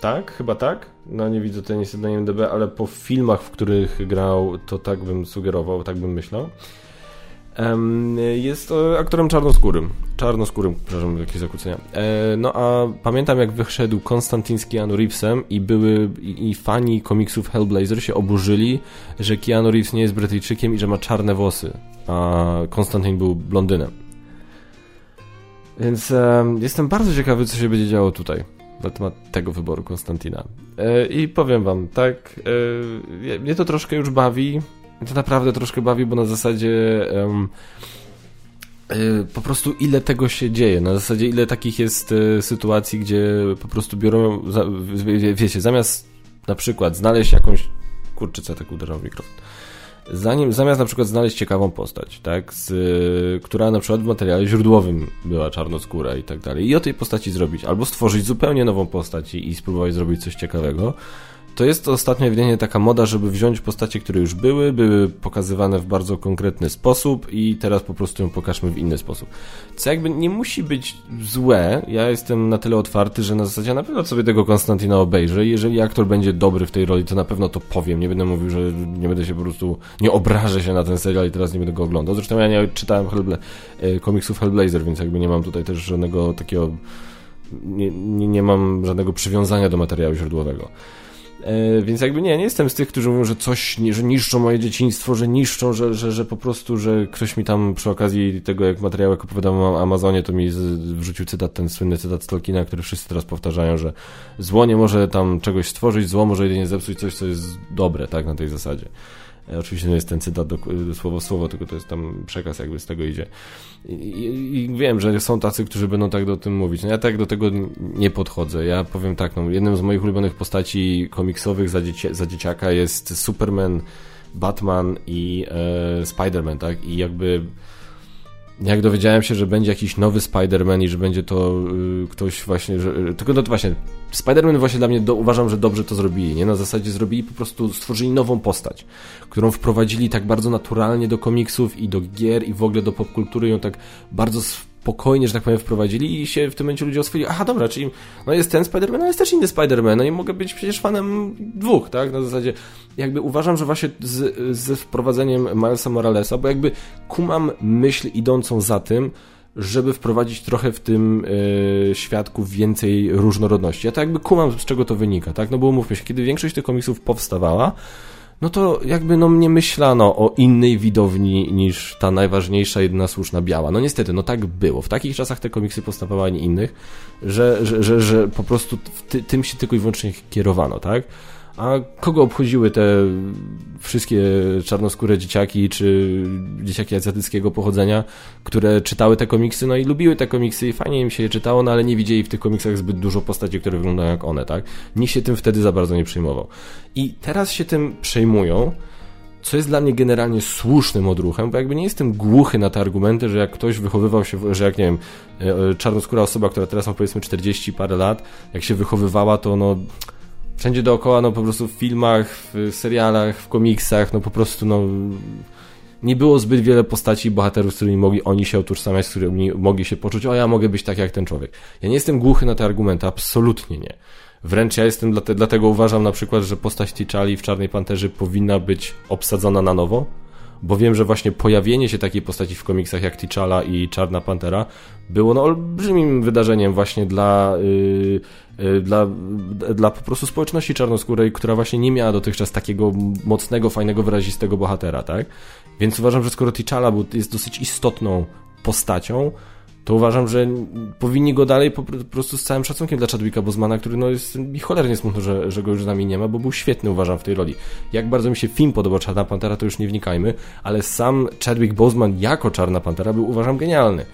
Tak, chyba tak. No nie widzę tutaj niestety na IMDb, ale po filmach, w których grał, to tak bym sugerował, tak bym myślał. Jest aktorem czarnoskórym. Czarnoskórym, przepraszam, jakieś zakłócenia. E, no a pamiętam jak wyszedł Konstantin z Keanu Reevesem i były i, fani komiksów Hellblazer się oburzyli, że Keanu Reeves nie jest Brytyjczykiem i że ma czarne włosy, a Konstantin był blondynem. Więc jestem bardzo ciekawy, co się będzie działo tutaj na temat tego wyboru Konstantina. E, I powiem wam, tak, e, mnie to troszkę już bawi. To naprawdę troszkę bawi, bo na zasadzie um, po prostu ile tego się dzieje, na zasadzie ile takich jest sytuacji, gdzie po prostu biorą, wie, wiecie, zamiast na przykład znaleźć jakąś, kurczę, co tak uderzał w mikrofon, zanim, zamiast na przykład znaleźć ciekawą postać, tak, z, która na przykład w materiale źródłowym była czarnoskóra i tak dalej, i o tej postaci zrobić, albo stworzyć zupełnie nową postać i, i spróbować zrobić coś ciekawego, to jest ostatnio ewidentnie taka moda, żeby wziąć postacie, które już były, były pokazywane w bardzo konkretny sposób i teraz po prostu ją pokażmy w inny sposób. Co jakby nie musi być złe, ja jestem na tyle otwarty, że na zasadzie na pewno sobie tego Konstantina obejrzę i jeżeli aktor będzie dobry w tej roli, to na pewno to powiem, nie będę mówił, że nie będę się po prostu, nie obrażę się na ten serial i teraz nie będę go oglądał. Zresztą ja nie czytałem Hellbla e, komiksów Hellblazer, więc jakby nie mam tutaj też żadnego takiego nie, nie, nie mam żadnego przywiązania do materiału źródłowego. E, więc jakby nie, nie jestem z tych, którzy mówią, że coś, że niszczą moje dzieciństwo, że niszczą, że, że, że po prostu, że ktoś mi tam przy okazji tego, jak materiał, jak o Amazonie, to mi wrzucił cytat, ten słynny cytat z Tolkiena, który wszyscy teraz powtarzają, że zło nie może tam czegoś stworzyć, zło może jedynie zepsuć coś, co jest dobre, tak, na tej zasadzie. E, oczywiście nie jest ten cytat do, e, słowo słowo, tylko to jest tam przekaz jakby z tego idzie. I, i, I, wiem, że są tacy, którzy będą tak do tym mówić. No ja tak do tego nie podchodzę. Ja powiem tak, no, jednym z moich ulubionych postaci komiksowych za, dzieci za dzieciaka jest Superman, Batman i e, Spider-Man, tak? I jakby jak dowiedziałem się, że będzie jakiś nowy Spider-Man i że będzie to y, ktoś właśnie, że, y, tylko no to właśnie, Spider-Man właśnie dla mnie do, uważam, że dobrze to zrobili, nie? Na zasadzie zrobili po prostu, stworzyli nową postać, którą wprowadzili tak bardzo naturalnie do komiksów i do gier i w ogóle do popkultury ją tak bardzo spokojnie, że tak powiem, wprowadzili i się w tym momencie ludzie oswoili, aha, dobra, czyli no jest ten Spider-Man, ale jest też inny Spider-Man, no i mogę być przecież fanem dwóch, tak? Na zasadzie, jakby uważam, że właśnie z, z wprowadzeniem Milesa Moralesa, bo jakby kumam myśl idącą za tym, żeby wprowadzić trochę w tym yy, świadku więcej różnorodności. Ja to jakby kumam, z czego to wynika, tak? No bo mówmy się, kiedy większość tych komiksów powstawała, no to jakby no nie myślano o innej widowni niż ta najważniejsza, jedyna słuszna biała. No niestety, no tak było. W takich czasach te komiksy powstawały, a nie innych, że, że, że, że po prostu ty, tym się tylko i wyłącznie kierowano, tak? A kogo obchodziły te wszystkie czarnoskóre dzieciaki, czy dzieciaki azjatyckiego pochodzenia, które czytały te komiksy, no i lubiły te komiksy i fajnie im się je czytało, no ale nie widzieli w tych komiksach zbyt dużo postaci, które wyglądają jak one, tak? Nikt się tym wtedy za bardzo nie przejmował. I teraz się tym przejmują, co jest dla mnie generalnie słusznym odruchem, bo jakby nie jestem głuchy na te argumenty, że jak ktoś wychowywał się, że jak nie wiem, e, e, czarnoskóra osoba, która teraz ma powiedzmy 40 parę lat, jak się wychowywała, to no wszędzie dookoła, no po prostu w filmach, w serialach, w komiksach, no po prostu no nie było zbyt wiele postaci bohaterów, z którymi mogli oni się utożsamiać, z którymi mogli się poczuć, o ja mogę być tak jak ten człowiek. Ja nie jestem głuchy na te argumenty, absolutnie nie. Wręcz ja jestem, dlatego uważam na przykład, że postać T'Challi w Czarnej Panterze powinna być obsadzona na nowo, bo wiem, że właśnie pojawienie się takiej postaci w komiksach jak T'Challa i Czarna Pantera było no, olbrzymim wydarzeniem właśnie dla, yy, yy, dla, dla po prostu społeczności czarnoskórej, która właśnie nie miała dotychczas takiego mocnego, fajnego, wyrazistego bohatera, tak? Więc uważam, że skoro T'Challa jest dosyć istotną postacią, to uważam, że powinni go dalej po, prostu z całym szacunkiem dla Chadwicka Bozmana, który no jest mi cholernie smutno, że, że go już z nami nie ma, bo był świetny uważam w tej roli. Jak bardzo mi się film podobał Czarna Pantera, to już nie wnikajmy, ale sam Chadwick Boseman jako Czarna Pantera był uważam genialny.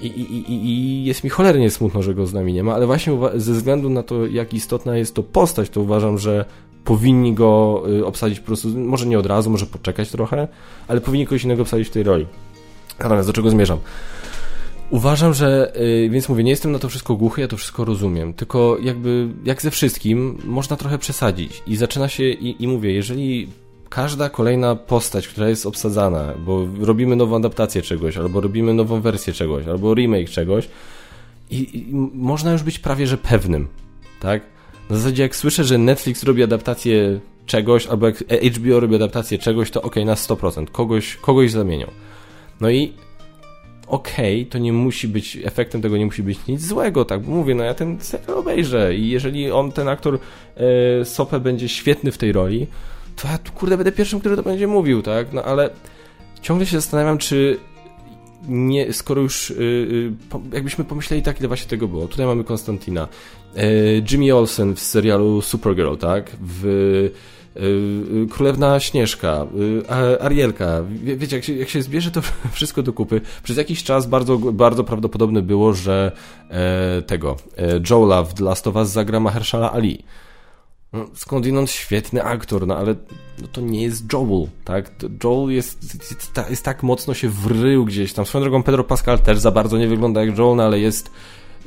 I, i, i, I jest mi cholernie smutno, że go z nami nie ma, ale właśnie ze względu na to, jak istotna jest to postać, to uważam, że powinni go y, obsadzić po prostu, może nie od razu, może poczekać trochę, ale powinni kogoś innego obsadzić w tej roli. Natomiast do czego zmierzam? Uważam, że, yy, więc mówię, nie jestem na to wszystko głuchy, ja to wszystko rozumiem, tylko jakby, jak ze wszystkim, można trochę przesadzić i zaczyna się, i, i mówię, jeżeli każda kolejna postać, która jest obsadzana, bo robimy nową adaptację czegoś, albo robimy nową wersję czegoś, albo remake czegoś, i, i można już być prawie że pewnym, tak? Na zasadzie, jak słyszę, że Netflix robi adaptację czegoś, albo jak HBO robi adaptację czegoś, to ok, na 100%, kogoś, kogoś zamienią. No i okay, to nie musi być, efektem tego nie musi być nic złego, tak mówię, no ja ten serial obejrzę i jeżeli on, ten aktor e, Sopę będzie świetny w tej roli, to ja kurde będę pierwszym, który to będzie mówił, tak, no ale ciągle się zastanawiam, czy nie, skoro już y, y, jakbyśmy pomyśleli tak, ile właśnie tego było. Tutaj mamy Konstantina. E, Jimmy Olsen w serialu Supergirl, tak? W Królewna Śnieżka, y, Arielka. Wie, wiecie, jak się, jak się zbierze to [laughs] wszystko do kupy, przez jakiś czas bardzo, bardzo prawdopodobne było, że e, tego e, Joela w Last of Us zagra Mahershala Ali. No, skądinąd świetny aktor, no ale no to nie jest Joel, tak? Joel jest, jest, jest, tak mocno się wrył gdzieś tam. Swoją drogą Pedro Pascal też za bardzo nie wygląda jak Joel, no ale jest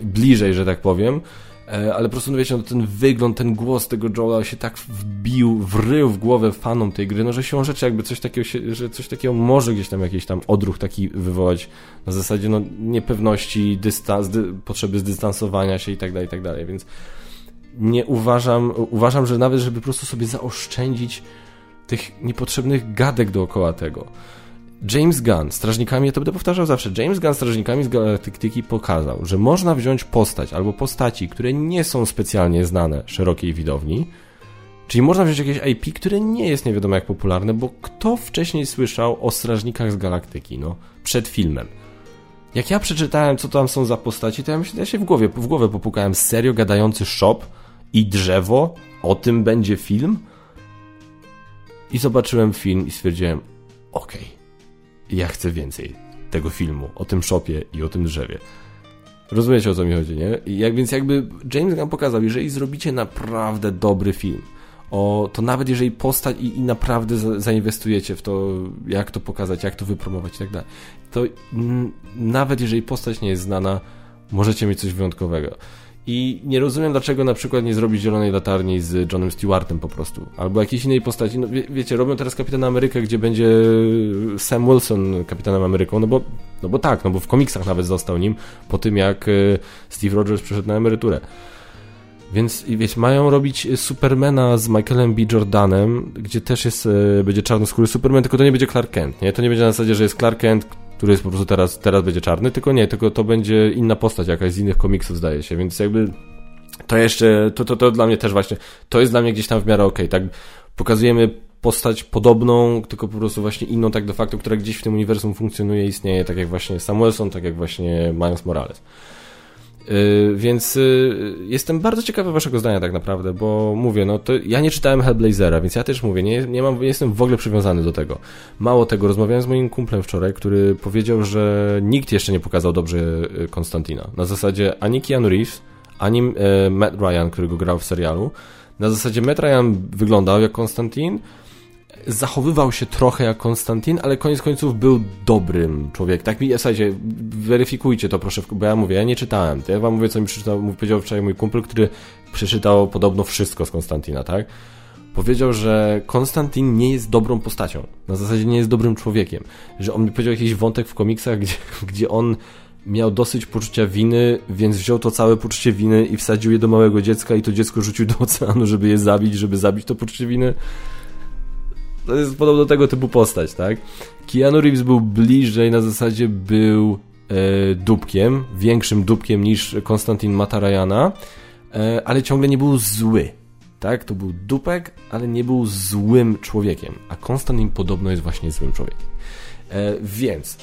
bliżej, że tak powiem. E, ale po prostu, no wiecie, no, ten wygląd, ten głos tego Joela się tak wbił, wrył w głowę fanom tej gry, no że się rzeczy jakby coś takiego, się, że coś takiego może gdzieś tam jakiś tam odruch taki wywołać na zasadzie, no, niepewności, dystans, dy, potrzeby zdystansowania się i tak dalej, i tak dalej, więc nie uważam, uważam, że nawet, żeby po prostu sobie zaoszczędzić tych niepotrzebnych gadek dookoła tego, James Gunn, strażnikami, ja to będę powtarzał zawsze, James Gunn strażnikami z Galaktyki pokazał, że można wziąć postać albo postaci, które nie są specjalnie znane szerokiej widowni, czyli można wziąć jakieś IP, które nie jest nie wiadomo jak popularne, bo kto wcześniej słyszał o strażnikach z Galaktyki, no, przed filmem. Jak ja przeczytałem, co tam są za postaci, to ja myślę, ja się w głowie, w głowę popukałem, serio gadający shop i drzewo, o tym będzie film? I zobaczyłem film i stwierdziłem, okej, okay ja chcę więcej tego filmu, o tym shopie i o tym drzewie. Rozumiecie o co mi chodzi, nie? I jak, więc jakby James Gunn pokazał, jeżeli zrobicie naprawdę dobry film o to nawet jeżeli postać i, i naprawdę za, zainwestujecie w to, jak to pokazać, jak to wypromować i tak dalej, to nawet jeżeli postać nie jest znana, możecie mieć coś wyjątkowego. I nie rozumiem, dlaczego na przykład nie zrobić Zielonej Latarni z Johnem Stewartem po prostu. Albo jakiejś innej postaci. No, wie, wiecie, robią teraz Kapitana Amerykę, gdzie będzie Sam Wilson Kapitanem Ameryką, no bo, no bo tak, no bo w komiksach nawet został nim po tym, jak e, Steve Rogers przeszedł na emeryturę. Więc wiecie, mają robić Supermana z Michaelem B. Jordanem, gdzie też jest, e, będzie czarnoskóry Superman, tylko to nie będzie Clark Kent, nie? To nie będzie na zasadzie, że jest Clark Kent, który jest po prostu teraz, teraz będzie czarny, tylko nie, tylko to będzie inna postać jakaś z innych komiksów zdaje się, więc jakby to jeszcze, to, to, to dla mnie też właśnie, to jest dla mnie gdzieś tam w miarę okej, okay, tak? Pokazujemy postać podobną, tylko po prostu właśnie inną tak de facto, która gdzieś w tym uniwersum funkcjonuje, istnieje, tak jak właśnie Samuelson, tak jak właśnie Miles Morales. Yy, więc yy, jestem bardzo ciekawy waszego zdania tak naprawdę, bo mówię, no to ja nie czytałem Hellblazera, więc ja też mówię, nie, nie, mam, nie jestem w ogóle przywiązany do tego. Mało tego, rozmawiałem z moim kumplem wczoraj, który powiedział, że nikt jeszcze nie pokazał dobrze yy, Konstantina. Na zasadzie ani Keanu Reeves, ani Matt Ryan, którego grał w serialu. Na zasadzie Matt Ryan wyglądał jak Konstantin, zachowywał się trochę jak Konstantin, ale koniec końców był dobrym człowiekiem. Tak mi, słuchajcie, weryfikujcie to proszę, bo ja mówię, ja nie czytałem. Ja wam mówię, co mi przeczytał, powiedział wczoraj mój kumpel, który przeczytał podobno wszystko z Konstantina, tak? Powiedział, że Konstantin nie jest dobrą postacią. Na zasadzie nie jest dobrym człowiekiem. Że on mi powiedział jakiś wątek w komiksach, [laughs] gdzie, gdzie on miał dosyć poczucia winy, więc wziął to całe poczucie winy i wsadził je do małego dziecka i to dziecko rzucił do oceanu, żeby je zabić, żeby zabić to poczucie winy. To jest podobno tego typu postać, tak? Keanu Reeves był bliżej, na zasadzie był e, dupkiem, większym dupkiem niż Konstantin Matarajana, e, ale ciągle nie był zły, tak? To był dupek, ale nie był złym człowiekiem, a Konstantin podobno jest właśnie złym człowiekiem. E, więc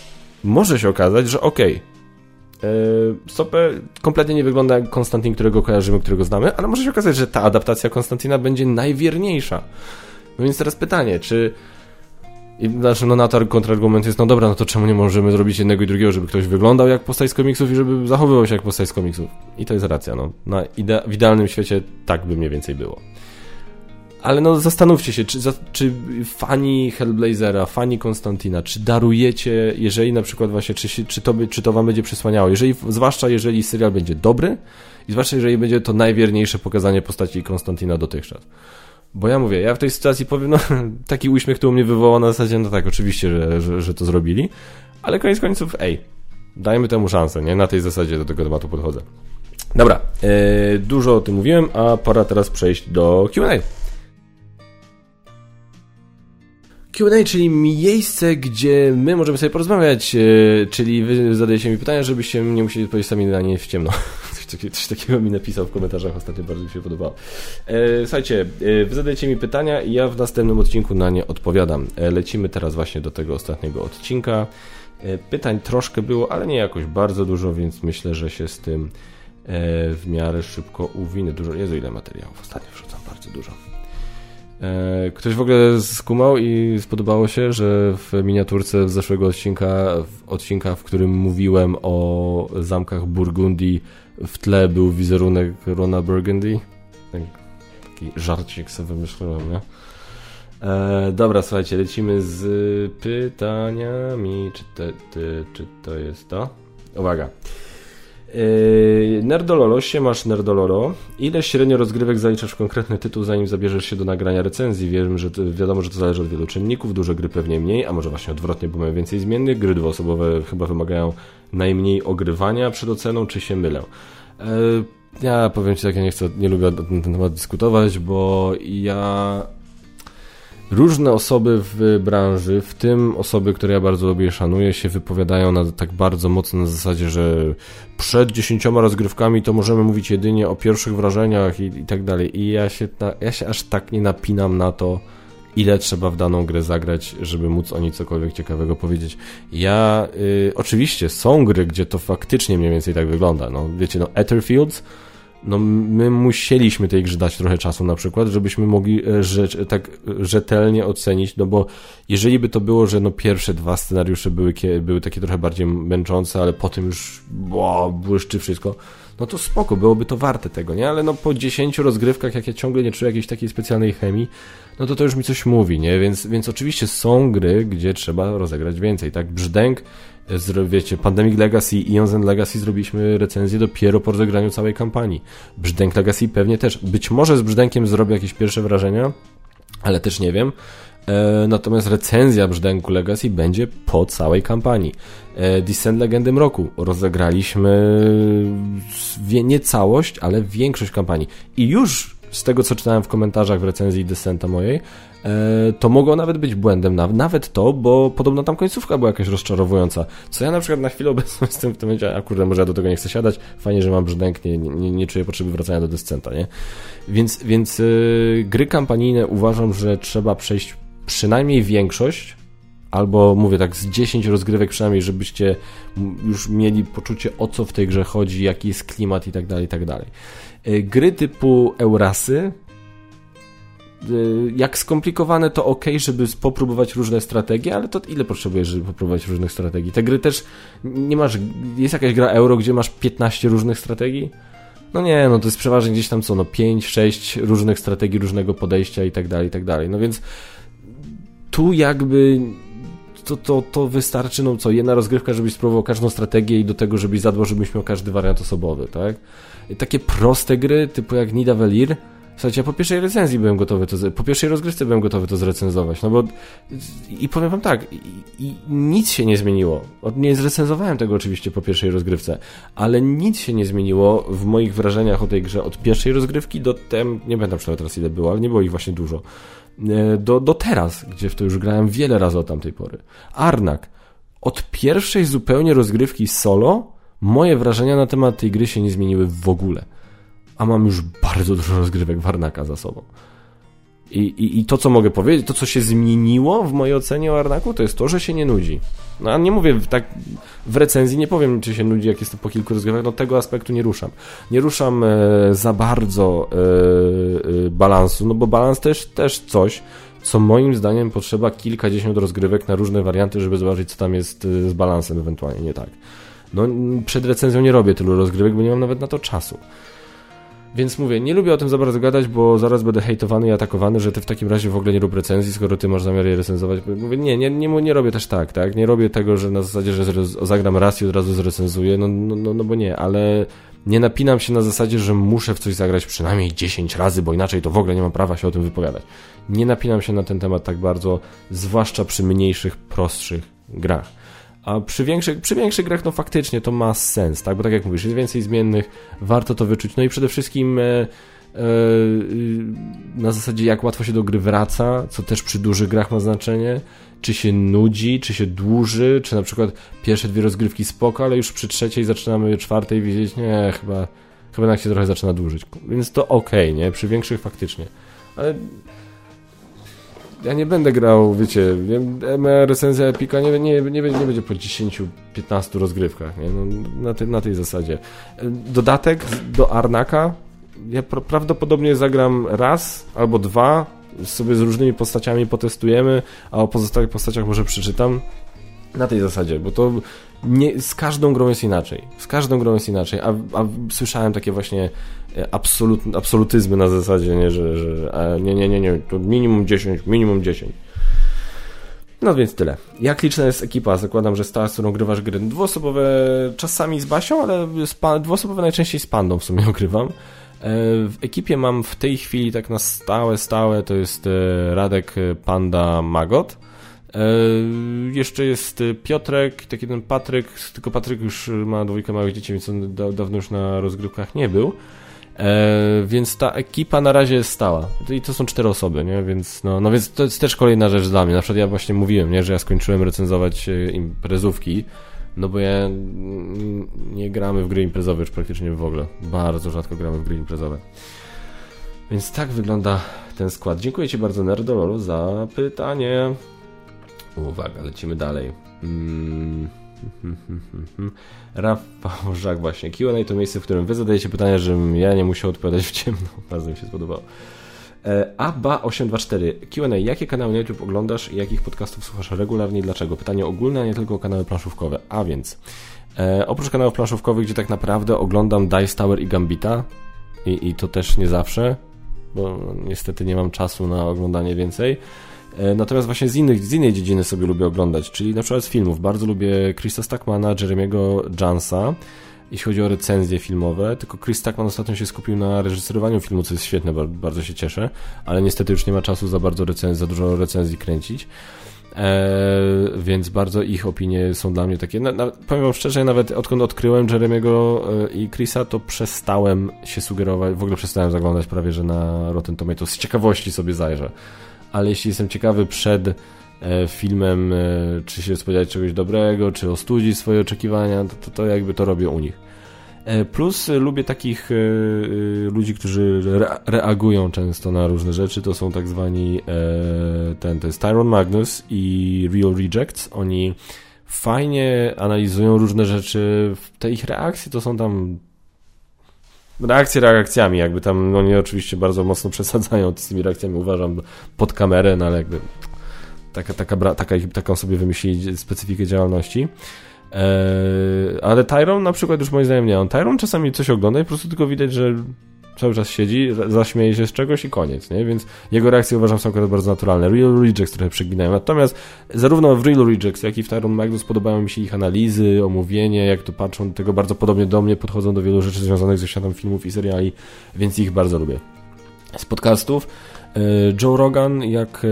może się okazać, że okej, okay, Stopę kompletnie nie wygląda jak Konstantin, którego kojarzymy, którego znamy, ale może się okazać, że ta adaptacja Konstantina będzie najwierniejsza no więc teraz pytanie, czy... I znaczy, no na to kontrargument jest, no dobra, no to czemu nie możemy zrobić jednego i drugiego, żeby ktoś wyglądał jak postać z komiksów i żeby zachowywał się jak postać z komiksów. I to jest racja, no. Na ide w idealnym świecie tak by mniej więcej było. Ale no zastanówcie się, czy, czy fani Hellblazera, fani Konstantina, czy darujecie, jeżeli na przykład właśnie, czy, czy, to, czy to wam będzie przysłaniało, jeżeli, zwłaszcza jeżeli serial będzie dobry i zwłaszcza jeżeli będzie to najwierniejsze pokazanie postaci Konstantina dotychczas. Bo ja mówię, ja w tej sytuacji powiem, no [laughs] taki uśmiech, który u mnie wywołał na zasadzie, no tak, oczywiście, że, że, że to zrobili, ale koniec końców, ej, dajmy temu szansę, nie? Na tej zasadzie do tego tematu podchodzę. Dobra, yy, dużo o tym mówiłem, a pora teraz przejść do Q&A. Q&A, czyli miejsce, gdzie my możemy sobie porozmawiać, yy, czyli wy zadajecie mi pytania, żebyście nie musieli odpowiedzieć sami na nie w ciemno. [laughs] Coś takiego mi napisał w komentarzach ostatnio, bardzo mi się podobało. E, słuchajcie, e, wy zadajecie mi pytania i ja w następnym odcinku na nie odpowiadam. E, lecimy teraz właśnie do tego ostatniego odcinka. E, pytań troszkę było, ale nie jakoś bardzo dużo, więc myślę, że się z tym e, w miarę szybko uwinę. Dużo, Jezu, ile materiałów ostatnio wrzucam, bardzo dużo. E, ktoś w ogóle skumał i spodobało się, że w miniaturce z zeszłego odcinka, odcinka, w którym mówiłem o zamkach Burgundii, w tle był wizerunek Rona Burgundy. Taki żarcik sobie wymyśliłem, nie? E, dobra, słuchajcie, lecimy z pytaniami. Czy to, ty, czy to jest to? Uwaga. Yy, Nerdololo, masz Nerdololo. Ile średnio rozgrywek zaliczasz w konkretny tytuł, zanim zabierzesz się do nagrania recenzji? Wiem, że to, wiadomo, że to zależy od wielu czynników, duże gry pewnie mniej, a może właśnie odwrotnie, bo mają więcej zmiennych. Gry dwuosobowe chyba wymagają najmniej ogrywania przed oceną, czy się mylę? Yy, ja powiem Ci tak, ja nie chcę, nie lubię na ten temat dyskutować, bo ja różne osoby w branży, w tym osoby, które ja bardzo lubię i szanuję, się wypowiadają na, tak bardzo mocno na zasadzie, że przed dziesięcioma rozgrywkami to możemy mówić jedynie o pierwszych wrażeniach i, i tak dalej. I ja się, ja się aż tak nie napinam na to, ile trzeba w daną grę zagrać, żeby móc o niej cokolwiek ciekawego powiedzieć. Ja, y, oczywiście są gry, gdzie to faktycznie mniej więcej tak wygląda. No, wiecie, no Etherfields no my musieliśmy tej grze dać trochę czasu na przykład, żebyśmy mogli e, rzecz, tak rzetelnie ocenić, no bo jeżeli by to było, że no pierwsze dwa scenariusze były, były takie trochę bardziej męczące, ale potem już bo, błyszczy wszystko, no to spoko, byłoby to warte tego, nie? Ale no po 10 rozgrywkach, jak ja ciągle nie czuję jakiejś takiej specjalnej chemii, no to to już mi coś mówi, nie? Więc, więc oczywiście są gry, gdzie trzeba rozegrać więcej, tak? Brzdęk, wiecie, Pandemic Legacy i Eons Legacy zrobiliśmy recenzję dopiero po rozegraniu całej kampanii. Brzdęk Legacy pewnie też. Być może z Brzdękiem zrobię jakieś pierwsze wrażenia, ale też nie wiem. E, natomiast recenzja Brzdęku Legacy będzie po całej kampanii. E, Descent Legendy Mroku rozegraliśmy nie całość, ale większość kampanii. I już z tego, co czytałem w komentarzach w recenzji Descenta mojej, e, to mogło nawet być błędem, nawet to, bo podobno tam końcówka była jakaś rozczarowująca. Co ja na przykład na chwilę obecną [laughs] jestem w tym momencie, a kurde, może ja do tego nie chcę siadać, fajnie, że mam brzdęk, nie, nie, nie czuję potrzeby wracania do Descenta, nie? Więc, więc yy, gry kampanijne uważam, że trzeba przejść przynajmniej większość, albo mówię tak, z 10 rozgrywek przynajmniej, żebyście już mieli poczucie o co w tej grze chodzi, jaki jest klimat i tak dalej, i tak dalej. Y, gry typu Eurasy, y, jak skomplikowane to ok, żeby popróbować różne strategie, ale to ile potrzebujesz, żeby popróbować różnych strategii? Te gry też nie masz, jest jakaś gra euro, gdzie masz 15 różnych strategii? No nie, no to jest przeważnie gdzieś tam co, no 5, 6 różnych strategii, różnego podejścia i tak dalej, i tak dalej. No więc tu jakby to, to, to wystarczy, no co, jedna rozgrywka, żebyś spróbował każdą strategię i do tego, żebyś zadbał, żebyś miał każdy wariant osobowy, tak? I takie proste gry, typu jak Nida Velir, Słuchajcie, ja po pierwszej recenzji byłem gotowy to, po pierwszej rozgrywce byłem gotowy to zrecenzować, no bo i powiem wam tak, i, i nic się nie zmieniło. Nie zrecenzowałem tego oczywiście po pierwszej rozgrywce, ale nic się nie zmieniło w moich wrażeniach o tej grze od pierwszej rozgrywki do tem, nie będę przynajmniej teraz ile było, ale nie było ich właśnie dużo. E, do, do teraz, gdzie w to już grałem wiele razy od tamtej pory. Arnak. Od pierwszej zupełnie rozgrywki solo moje wrażenia na temat tej gry się nie zmieniły w ogóle. A mam już bardzo dużo rozgrywek Warnaka za sobą. I, i, I to, co mogę powiedzieć, to, co się zmieniło w mojej ocenie o Arnaku, to jest to, że się nie nudzi. No, a nie mówię tak w recenzji, nie powiem, czy się nudzi, jak jest to po kilku rozgrywkach, no tego aspektu nie ruszam. Nie ruszam e, za bardzo e, e, balansu, no bo balans też, też coś, co moim zdaniem potrzeba kilkadziesiąt rozgrywek na różne warianty, żeby zobaczyć, co tam jest e, z balansem ewentualnie nie tak. No, przed recenzją nie robię tylu rozgrywek, bo nie mam nawet na to czasu. Więc mówię, nie lubię o tym za bardzo gadać, bo zaraz będę hejtowany i atakowany, że ty w takim razie w ogóle nie rób recenzji, skoro ty masz zamiar je recenzować. Mówię, nie, nie, nie, nie robię też tak, tak? Nie robię tego, że na zasadzie, że zagram raz i od razu zrecenzuję, no, no, no, no bo nie, ale nie napinam się na zasadzie, że muszę w coś zagrać przynajmniej 10 razy, bo inaczej to w ogóle nie mam prawa się o tym wypowiadać. Nie napinam się na ten temat tak bardzo, zwłaszcza przy mniejszych, prostszych grach. A przy większych, przy większych grach, no faktycznie to ma sens, tak? Bo tak jak mówisz, jest więcej zmiennych, warto to wyczuć. No i przede wszystkim e, e, na zasadzie jak łatwo się do gry wraca, co też przy dużych grach ma znaczenie. Czy się nudzi, czy się dłuży, czy na przykład pierwsze dwie rozgrywki spoko, ale już przy trzeciej zaczynamy czwartej widzieć, nie, chyba, chyba jednak się trochę zaczyna dłużyć. Więc to ok, nie? Przy większych faktycznie. Ale ja nie będę grał, wiecie, moja recenzja Epika nie, nie, nie, nie będzie po 10-15 rozgrywkach, nie? No, na, tej, na tej zasadzie. Dodatek do Arnaka ja prawdopodobnie zagram raz albo dwa, sobie z różnymi postaciami potestujemy, a o pozostałych postaciach może przeczytam. Na tej zasadzie, bo to nie, z każdą grą jest inaczej. Z każdą grą jest inaczej, a, a słyszałem takie właśnie e, absolut, absolutyzmy na zasadzie, nie, że, że nie, nie, nie, nie, to minimum 10, minimum 10. No więc tyle. Jak liczna jest ekipa? Zakładam, że stała, z którą grywasz gry dwuosobowe czasami z Basią, ale dwuosobowe najczęściej z Pandą w sumie [laughs] ogrywam. E, w ekipie mam w tej chwili tak na stałe, stałe to jest e, Radek, Panda, Magot. E, jeszcze jest Piotrek, taki ten Patryk, tylko Patryk już ma dwójkę małych dzieci, więc on da, dawno już na rozgrywkach nie był. E, więc ta ekipa na razie jest stała. I to są cztery osoby, nie? Więc, no, no więc to jest też kolejna rzecz dla mnie. Na przykład ja właśnie mówiłem, nie? że ja skończyłem recenzować e, imprezówki, no bo ja nie gramy w gry imprezowe już praktycznie w ogóle. Bardzo rzadko gramy w gry imprezowe. Więc tak wygląda ten skład. Dziękuję Ci bardzo, Nerdololo, za pytanie. Uwaga, lecimy dalej. Mm, [laughs] Rafał Żak właśnie. Q&A to miejsce, w którym wy zadajecie pytania, żebym ja nie musiał odpowiadać w ciemno. [laughs] Bardzo mi się spodobało. E, Aba824. Q&A. Jakie kanały na YouTube oglądasz i jakich podcastów słuchasz regularnie dlaczego? Pytanie ogólne, a nie tylko kanały planszówkowe. A więc, e, oprócz kanałów planszówkowych, gdzie tak naprawdę oglądam Dice Tower i Gambita i, i to też nie zawsze, bo niestety nie mam czasu na oglądanie więcej, natomiast właśnie z, innych, z innej dziedziny sobie lubię oglądać, czyli na przykład z filmów. Bardzo lubię Chrisa Stackmana, Jeremiego Jansa, jeśli chodzi o recenzje filmowe. Tylko Chris Stackman ostatnio się skupił na reżyserowaniu filmu, co jest świetne, bardzo się cieszę, ale niestety już nie ma czasu za bardzo recenzji, za dużo recenzji kręcić. Eee, więc bardzo ich opinie są dla mnie takie. Na, na, powiem wam szczerze, nawet odkąd odkryłem Jeremiego e, i Chrisa, to przestałem się sugerować, w ogóle przestałem zaglądać prawie, że na Rotten Tomatoes. Z ciekawości sobie zajrzę ale jeśli jestem ciekawy przed e, filmem, e, czy się spodziewać czegoś dobrego, czy ostudzi swoje oczekiwania, to, to, to jakby to robię u nich. E, plus lubię takich ludzi, którzy reagują często na różne rzeczy. To są tak zwani ten, to jest Tyron Magnus i Real Rejects. Oni fajnie analizują różne rzeczy. Te ich reakcje to są tam reakcje reakcjami, jakby tam oni oczywiście bardzo mocno [laughs] przesadzają z tymi reakcjami, uważam, pod kamerę, no ale jakby taka, taka, taka, taką sobie wymyślili specyfikę działalności. Eee, ale Tyron na przykład już moim zdaniem nie. On Tyron czasami coś ogląda i po prostu tylko widać, że cały czas siedzi, zaśmieje się z czegoś i koniec, nie? Więc jego reakcje uważam są bardzo naturalne. Real Rejects trochę przeginają. Natomiast zarówno w Real Rejects, jak i w Tyron Magnus podobają mi się ich analizy, omówienie, jak to patrzą do tego bardzo podobnie do mnie, podchodzą do wielu rzeczy związanych ze światem filmów i seriali, więc ich bardzo lubię. Z podcastów Joe Rogan, jak e,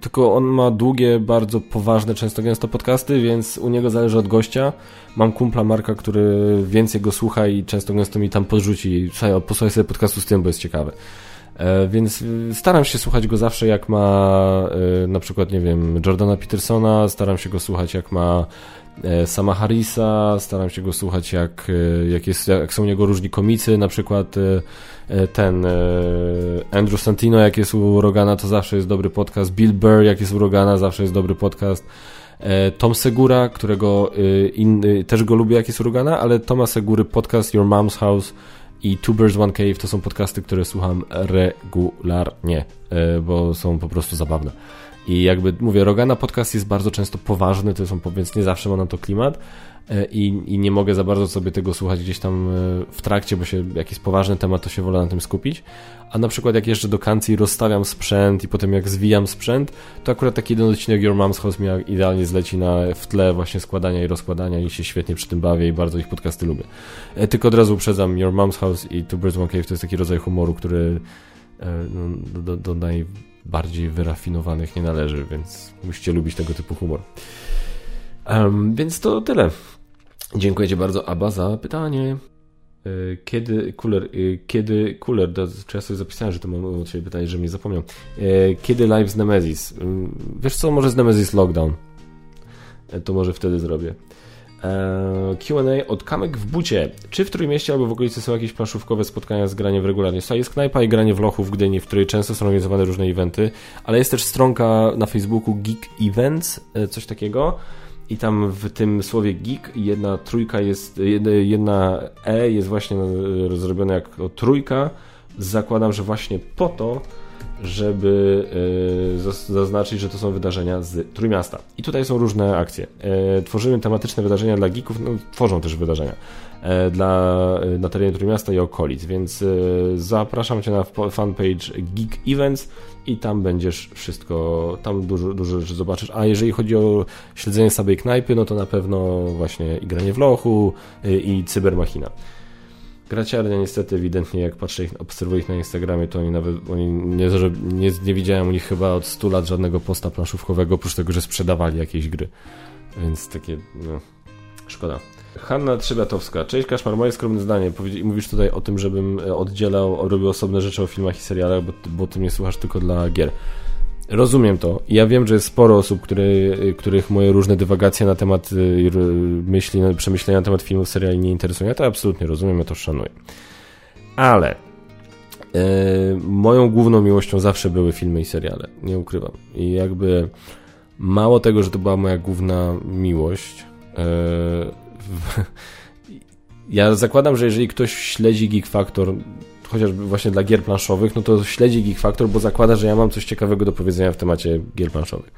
tylko on ma długie, bardzo poważne, często gęsto podcasty, więc u niego zależy od gościa. Mam kumpla Marka, który więcej go słucha i często gęsto mi tam podrzuci. Posłuchaj sobie podcastu z tym, bo jest ciekawy. E, więc staram się słuchać go zawsze, jak ma na przykład, nie wiem, Jordana Petersona, staram się go słuchać, jak ma Sama Harrisa, staram się go słuchać, jak, jak, jest, jak są u niego różni komicy, na przykład E, ten e, Andrew Santino, jak jest u Rogana, to zawsze jest dobry podcast. Bill Burr, jak jest u Rogana, zawsze jest dobry podcast. E, Tom Segura, którego też go lubię, jak jest u Rogana, ale Toma Segury podcast Your Mom's House i Two Birds One Cave to są podcasty, które słucham regularnie, bo są po prostu zabawne. I jakby mówię, Rogana podcast jest bardzo często poważny, to są, więc nie zawsze ma na to klimat, E, i, i nie mogę za bardzo sobie tego słuchać gdzieś tam e, w trakcie, bo się jakiś poważny temat, to się wolę na tym skupić. A na przykład jak jeszcze do kancji rozstawiam sprzęt i potem jak zwijam sprzęt, to akurat taki jeden odcinek Your Mom's House mi idealnie zleci na, w tle właśnie składania i rozkładania i się świetnie przy tym bawię i bardzo ich podcasty lubię. E, tylko od razu uprzedzam, Your Mom's House i Two Birds One Cave to jest taki rodzaj humoru, który no, do, do najbardziej wyrafinowanych nie należy, więc musicie lubić tego typu humor. Um, więc to tyle. Dziękuję Ci bardzo, Aba, za pytanie. E, kiedy cooler, e, kiedy cooler, czy ja sobie zapisałem, że to mam od Ciebie pytanie, że mnie zapomniał. E, kiedy live z Nemesis? Wiesz co, może z Nemesis Lockdown. To może wtedy zrobię. Q&A od Kamek w bucie. Czy w Trójmieście albo w okolicy są jakieś planszówkowe spotkania z graniem regularnie? Słuchaj, jest knajpa i granie w lochu w Gdyni, w której często są organizowane różne eventy, ale jest też stronka na Facebooku Geek Events, coś takiego i tam w tym słowie geek jedna trójka jest, jedna E jest właśnie zrobiona jako trójka. Zakładam, że właśnie po to, żeby e, zaznaczyć, że to są wydarzenia z Trójmiasta. I tutaj są różne akcje. E, tworzymy tematyczne wydarzenia dla geeków, no, tworzą też wydarzenia e, dla, na terenie Trójmiasta i okolic, więc zapraszam Cię na fanpage Geek Events i tam będziesz wszystko, tam dużo, dużo rzeczy zobaczysz. A jeżeli chodzi o śledzenie samej knajpy, no to na pewno właśnie i granie w lochu i cybermachina. Graciarnia niestety ewidentnie jak patrzę, ich, obserwuję ich na Instagramie, to oni nawet, oni nie, nie, nie widziałem u nich chyba od 100 lat żadnego posta planszówkowego, oprócz tego, że sprzedawali jakieś gry. Więc takie, no, szkoda. Hanna Trzybiatowska. Cześć Kaszmar, moje skromne zdanie. Mówisz tutaj o tym, żebym e, oddzielał, robił osobne rzeczy o filmach i serialach, bo, bo ty mnie słuchasz tylko dla gier. Rozumiem to. Ja wiem, że jest sporo osób, który, których moje różne dywagacje na temat y, myśli, przemyślenia na temat filmów, seriali nie interesują. Ja to absolutnie rozumiem, ja to szanuję. Ale yy, moją główną miłością zawsze były filmy i seriale. Nie ukrywam. I jakby mało tego, że to była moja główna miłość, [laughs] ja zakładam, że jeżeli ktoś śledzi Geek Factor, chociażby właśnie dla gier planszowych, no to śledzi Geek Factor, bo zakłada, że ja mam coś ciekawego do powiedzenia w temacie gier planszowych.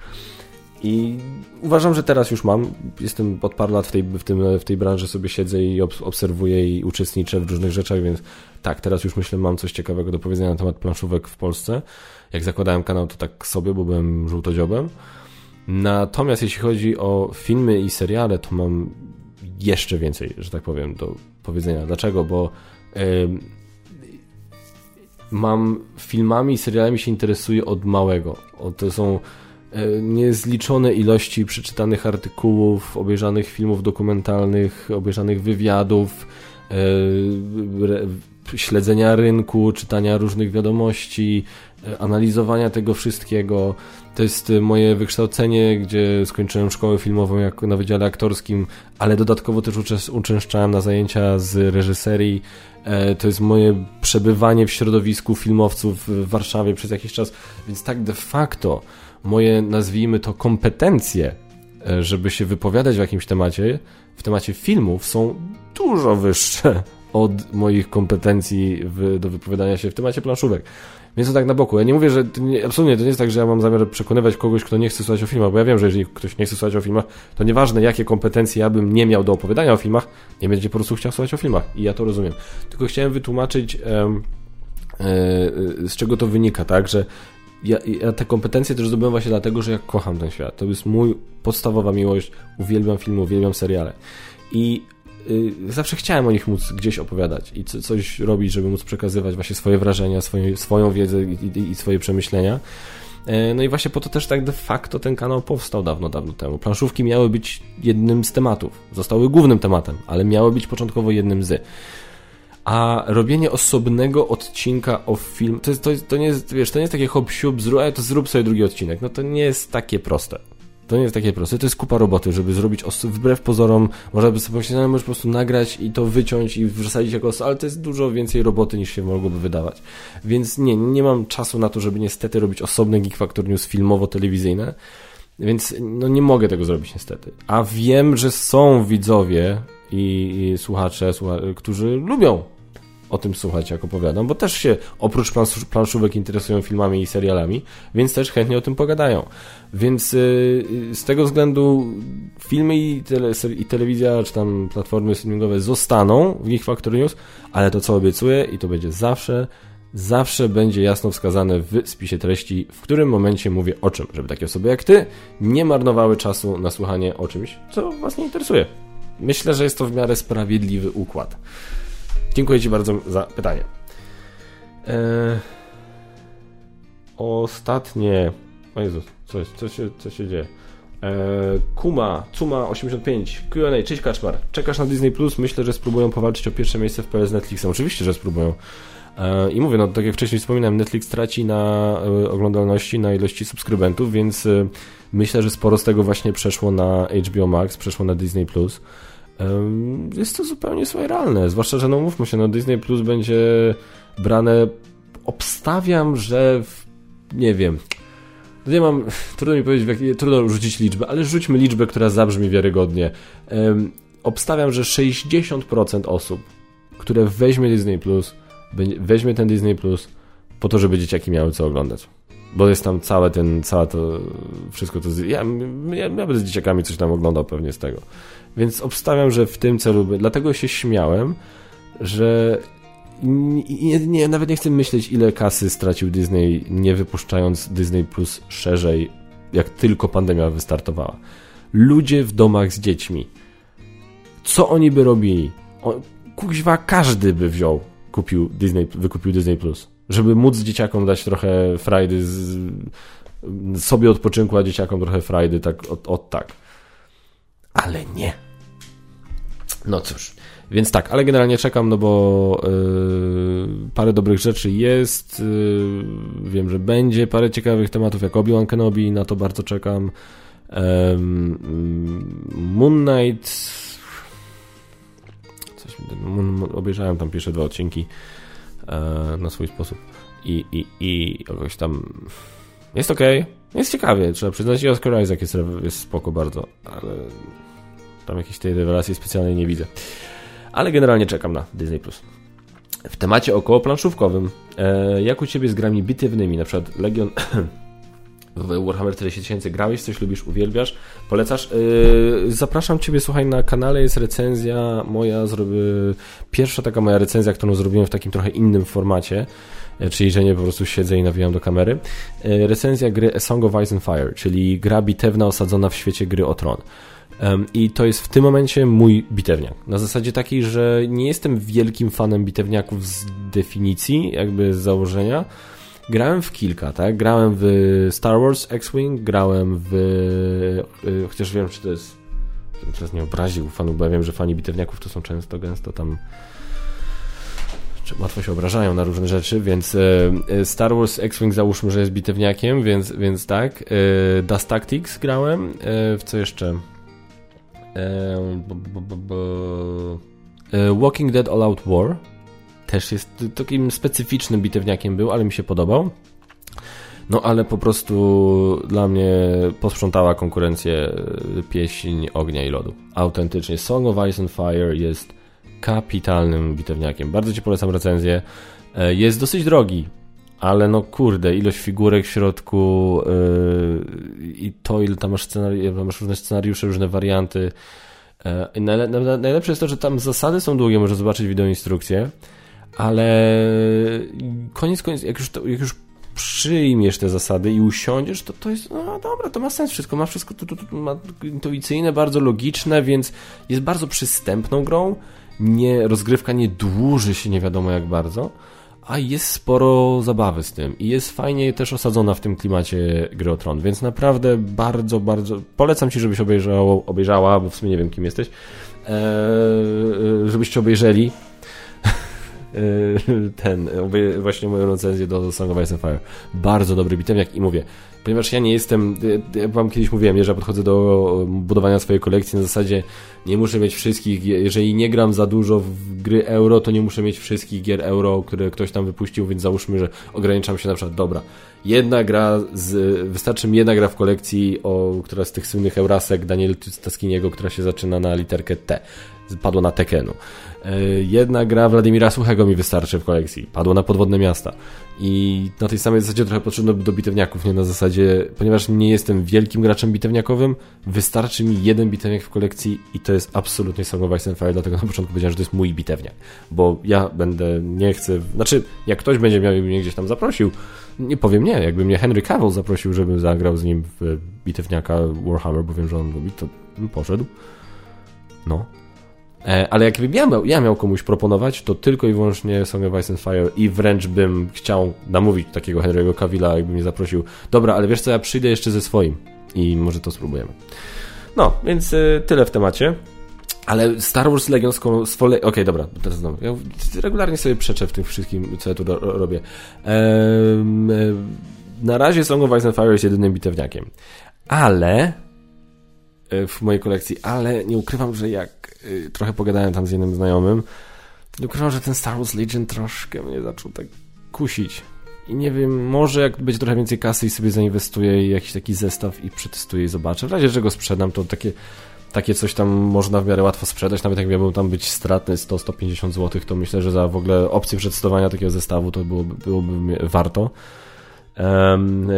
I uważam, że teraz już mam. Jestem od paru lat w tej, w tym, w tej branży, sobie siedzę i obserwuję i uczestniczę w różnych rzeczach, więc tak, teraz już myślę, mam coś ciekawego do powiedzenia na temat planszówek w Polsce. Jak zakładałem kanał, to tak sobie, bo byłem żółtodziobem. Natomiast jeśli chodzi o filmy i seriale, to mam jeszcze więcej, że tak powiem, do powiedzenia. Dlaczego? Bo yy, mam filmami i serialami się interesuję od małego. O, to są E, niezliczone ilości przeczytanych artykułów, obejrzanych filmów dokumentalnych, obejrzanych wywiadów, e, śledzenia rynku, czytania różnych wiadomości, e, analizowania tego wszystkiego. To jest moje wykształcenie, gdzie skończyłem szkołę filmową jako na wydziale aktorskim, ale dodatkowo też uczęszczałem na zajęcia z reżyserii. To jest moje przebywanie w środowisku filmowców w Warszawie przez jakiś czas, więc tak de facto moje, nazwijmy to, kompetencje, e, żeby się wypowiadać w jakimś temacie, w temacie filmów, są dużo wyższe od moich kompetencji w, do wypowiadania się w temacie planszówek. Więc to tak na boku. Ja nie mówię, że to nie, absolutnie to nie jest tak, że ja mam zamiar przekonywać kogoś, kto nie chce słuchać o filmach, bo ja wiem, że jeżeli ktoś nie chce słuchać o filmach, to nieważne jakie kompetencje ja bym nie miał do opowiadania o filmach, nie będzie po prostu chciał słuchać o filmach. I ja to rozumiem. Tylko chciałem wytłumaczyć, e, e, z czego to wynika, tak, że ja, ja te kompetencje też zdobyłem właśnie dlatego, że ja kocham ten świat. To jest mój podstawowa miłość. Uwielbiam filmy, uwielbiam seriale. I zawsze chciałem o nich móc gdzieś opowiadać i co, coś robić, żeby móc przekazywać właśnie swoje wrażenia, swoje, swoją wiedzę i, i, i swoje przemyślenia. E, no i właśnie po to też tak de facto ten kanał powstał dawno, dawno temu. Planszówki miały być jednym z tematów. Zostały głównym tematem, ale miały być początkowo jednym z. A robienie osobnego odcinka o film, to, jest, to, jest, to nie jest, wiesz, to nie jest takie hop siup, zrób, to zrób sobie drugi odcinek. No to nie jest takie proste. To nie jest takie proste. To jest kupa roboty, żeby zrobić wbrew pozorom. Można by sobie pomyśleć, no możesz po prostu nagrać i to wyciąć i wrzucić jako ale to jest dużo więcej roboty niż się mogłoby wydawać. Więc nie, nie mam czasu na to, żeby niestety robić osobne Geek Factor News filmowo-telewizyjne. Więc no nie mogę tego zrobić niestety. A wiem, że są widzowie i, i słuchacze, którzy lubią o tym słuchać, jak opowiadam, bo też się oprócz planszówek interesują filmami i serialami, więc też chętnie o tym pogadają. Więc yy, z tego względu filmy i, tele, i, telewizja, czy tam platformy streamingowe zostaną w Geek Factory News, ale to co obiecuję i to będzie zawsze, zawsze będzie jasno wskazane w spisie treści, w którym momencie mówię o czym, żeby takie osoby jak ty nie marnowały czasu na słuchanie o czymś, co was nie interesuje. Myślę, że jest to w miarę sprawiedliwy układ. Dziękuję Ci bardzo za pytanie. Eee, ostatnie. O Jezus, co, co, się, co się dzieje? Eee, Kuma, Cuma85, Q&A, cześć Kaczmar. Czekasz na Disney Plus? Myślę, że spróbują powalczyć o pierwsze miejsce w PL z Netflixem. Oczywiście, że spróbują. Eee, I mówię, no tak jak wcześniej wspominałem, Netflix traci na e, oglądalności, na ilości subskrybentów, więc e, myślę, że sporo z tego właśnie przeszło na HBO Max, przeszło na Disney Plus jest to zupełnie swoje realne. Zwłaszcza, że no mówmy się, no Disney Plus będzie brane. Obstawiam, że w, nie wiem. Nie mam, trudno mi powiedzieć, trudno rzucić liczbę, ale rzućmy liczbę, która zabrzmi wiarygodnie. Um, obstawiam, że 60% osób, które weźmie Disney Plus, weźmie ten Disney Plus po to, żeby dzieciaki miały co oglądać. Bo jest tam całe ten, całe to, wszystko to, ja, ja, ja z dzieciakami coś tam oglądał pewnie z tego. Więc obstawiam, że w tym celu, dlatego się śmiałem, że nie, nie, nawet nie chcę myśleć, ile kasy stracił Disney, nie wypuszczając Disney Plus szerzej, jak tylko pandemia wystartowała. Ludzie w domach z dziećmi. Co oni by robili? O, kuźwa, każdy by wziął, kupił Disney, wykupił Disney Plus. Żeby móc dzieciakom dać trochę frajdy, z, sobie odpoczynku, a dzieciakom trochę frajdy, tak, od, od tak. Ale nie. No cóż, więc tak, ale generalnie czekam, no bo yy, parę dobrych rzeczy jest. Yy, wiem, że będzie parę ciekawych tematów, jak Obi-Wan Kenobi, na to bardzo czekam. Moon Knight. Coś, obejrzałem tam pierwsze dwa odcinki na swój sposób i, i, i jakoś tam jest ok, jest ciekawie, trzeba przyznać i Oscar Isaac jest, jest spoko bardzo, ale tam jakiejś tej rewelacji specjalnej nie widzę. Ale generalnie czekam na Disney+. W temacie około planszówkowym, e, jak u Ciebie z grami bitewnymi, na przykład Legion... [clears throat] w Warhammer 4000 grałeś, coś lubisz, uwielbiasz, polecasz. Yy, zapraszam Ciebie, słuchaj, na kanale jest recenzja moja, zrobię, pierwsza taka moja recenzja, którą zrobiłem w takim trochę innym formacie, yy, czyli że nie po prostu siedzę i nawijam do kamery. Yy, recenzja gry A Song of Ice and Fire, czyli gra bitewna osadzona w świecie gry o tron. I to jest w tym momencie mój bitewniak. Na zasadzie takiej, że nie jestem wielkim fanem bitewniaków z definicji, jakby z założenia, Grałem w kilka, tak? Grałem w Star Wars X-Wing, grałem w... Y, chociaż wiem, czy to jest... Teraz nie obraził fanów, bo ja wiem, że fani bitewniaków to są często, gęsto tam łatwo się obrażają na różne rzeczy, więc y, y, Star Wars X-Wing załóżmy, że jest bitewniakiem, więc, więc tak. Dust Tactics grałem. W co jeszcze? Walking Dead All Out War też jest takim specyficznym bitewniakiem był, ale mi się podobał. No ale po prostu dla mnie posprzątała konkurencję pieśń ognia i lodu. Autentycznie Song of Ice and Fire jest kapitalnym bitewniakiem. Bardzo Ci polecam recenzję. E, jest dosyć drogi, ale no kurde, ilość figurek w środku yy, i to, ile tam masz, scenari- masz różne scenariusze, różne warianty. Yy, najlepsze jest to, że tam zasady są długie, możesz zobaczyć wideoinstrukcję ale koniec koniec, jak już, to, jak już przyjmiesz te zasady i usiądziesz, to to jest, no dobra, to ma sens wszystko, ma wszystko to, to, to ma intuicyjne, bardzo logiczne, więc jest bardzo przystępną grą, nie, rozgrywka nie dłuży się nie wiadomo jak bardzo, a jest sporo zabawy z tym i jest fajnie też osadzona w tym klimacie gry o Tron, więc naprawdę bardzo, bardzo polecam Ci, żebyś obejrzał, obejrzała, bo w sumie nie wiem kim jesteś, eee, żebyście obejrzeli [laughs] ten, właśnie moją recenzję do Song of Ice and Fire. Bardzo dobry bitem, jak i mówię. Ponieważ ja nie jestem, jak wam kiedyś mówiłem, że podchodzę do budowania swojej kolekcji na zasadzie nie muszę mieć wszystkich, jeżeli nie gram za dużo w gry euro, to nie muszę mieć wszystkich gier euro, które ktoś tam wypuścił, więc załóżmy, że ograniczam się na przykład, dobra, jedna gra, z, wystarczy mi jedna gra w kolekcji, o, która z tych słynnych Eurasek Daniel Taskiniego, która się zaczyna na literkę T. Padło na Tekenu. E, jedna gra Władimira Suchego mi wystarczy w kolekcji. Padło na podwodne miasta. I na tej samej zasadzie trochę potrzebno do bitewniaków, nie na zasadzie, ponieważ nie jestem wielkim graczem bitewniakowym, wystarczy mi jeden bitewniak w kolekcji i to jest absolutnie Song of Ice and Fire, dlatego na początku powiedziałem, że to jest mój bitewniak. Bo ja będę, nie chcę, znaczy, jak ktoś będzie miał mnie gdzieś tam zaprosił, nie powiem nie, jakby mnie Henry Cavill zaprosił, żebym zagrał z nim w bitewniaka Warhammer, bo wiem, że on lubi, to bym poszedł. No, ale jakbym ja miał, ja miał komuś proponować, to tylko i wyłącznie Song of Ice and Fire i wręcz bym chciał namówić takiego Henry'ego Cavilla, jakby mnie zaprosił. Dobra, ale wiesz co, ja przyjdę jeszcze ze swoim i może to spróbujemy. No, więc y, tyle w temacie. Ale Star Wars Legion z kolei... Okej, okay, dobra, teraz znowu. Ja regularnie sobie przeczę w tym wszystkim, co ja tu ro robię. Ehm, na razie Song of Ice and Fire jest jedynym bitewniakiem. Ale w mojej kolekcji, ale nie ukrywam, że jak trochę pogadałem tam z jednym znajomym, ukrywam, że ten Star Wars Legion troszkę mnie zaczął tak kusić. I nie wiem, może jak będzie trochę więcej kasy i sobie zainwestuję jakiś taki zestaw i przetestuję i zobaczę. W razie czego sprzedam, to takie, takie coś tam można w miarę łatwo sprzedać. Nawet jak miałbym tam być stratny 100-150 zł, to myślę, że za w ogóle opcję przetestowania takiego zestawu to byłoby, byłoby warto. Um,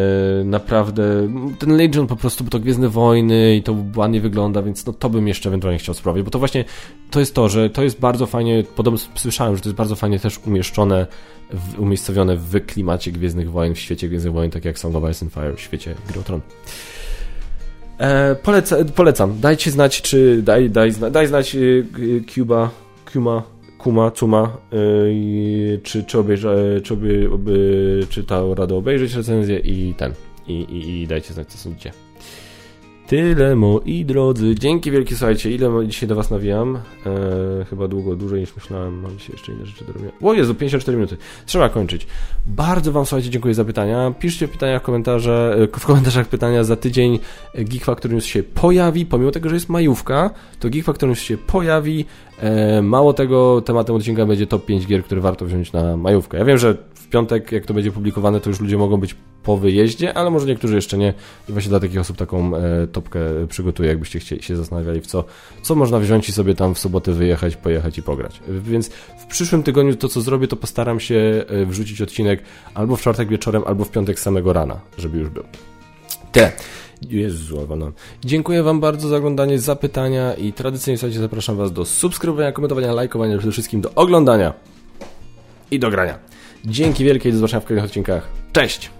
naprawdę, ten Legion po prostu, bo to Gwiezdne Wojny i to ładnie wygląda, więc no to bym jeszcze ewentualnie chciał sprawdzić, bo to właśnie, to jest to, że to jest bardzo fajnie, podobno słyszałem, że to jest bardzo fajnie też umieszczone, w, umiejscowione w klimacie Gwiezdnych Wojen, w świecie Gwiezdnych Wojen, tak jak Song of Ice and Fire w świecie Gry. E, poleca, polecam, dajcie znać, czy daj, daj, daj znać y, Cuba, Kuma Kuma, Cuma, yy, czy, czy, obejrza, czy, obie, obie, czy ta radę obejrzeć recenzję i ten. I, i, i dajcie znać, co sądzicie. Tyle moi drodzy. Dzięki wielkie, słuchajcie. Ile dzisiaj do Was nawijam? Eee, chyba długo, dłużej niż myślałem. Mam dzisiaj jeszcze inne rzeczy do robienia. O Jezu, 54 minuty. Trzeba kończyć. Bardzo Wam, słuchajcie, dziękuję za pytania. Piszcie w pytaniach, komentarze, w komentarzach pytania za tydzień. Geek Factor News się pojawi. Pomimo tego, że jest majówka, to Geek Factor News się pojawi. E, mało tego, tematem odcinka będzie top 5 gier, które warto wziąć na majówkę. Ja wiem, że w piątek, jak to będzie publikowane, to już ludzie mogą być po wyjeździe, ale może niektórzy jeszcze nie. I właśnie dla takich osób taką e, topkę przygotuję, jakbyście chcieli się zastanawiali, w co, co można wziąć i sobie tam w sobotę wyjechać, pojechać i pograć. Więc w przyszłym tygodniu to, co zrobię, to postaram się e, wrzucić odcinek albo w czwartek wieczorem, albo w piątek samego rana, żeby już był. Te. Jezu, no. Dziękuję Wam bardzo za oglądanie, za pytania i tradycyjnie słuchajcie, zapraszam Was do subskrybowania, komentowania, lajkowania, przede wszystkim do oglądania i do grania. Dzięki wielkie i do zobaczenia w kolejnych odcinkach. Cześć!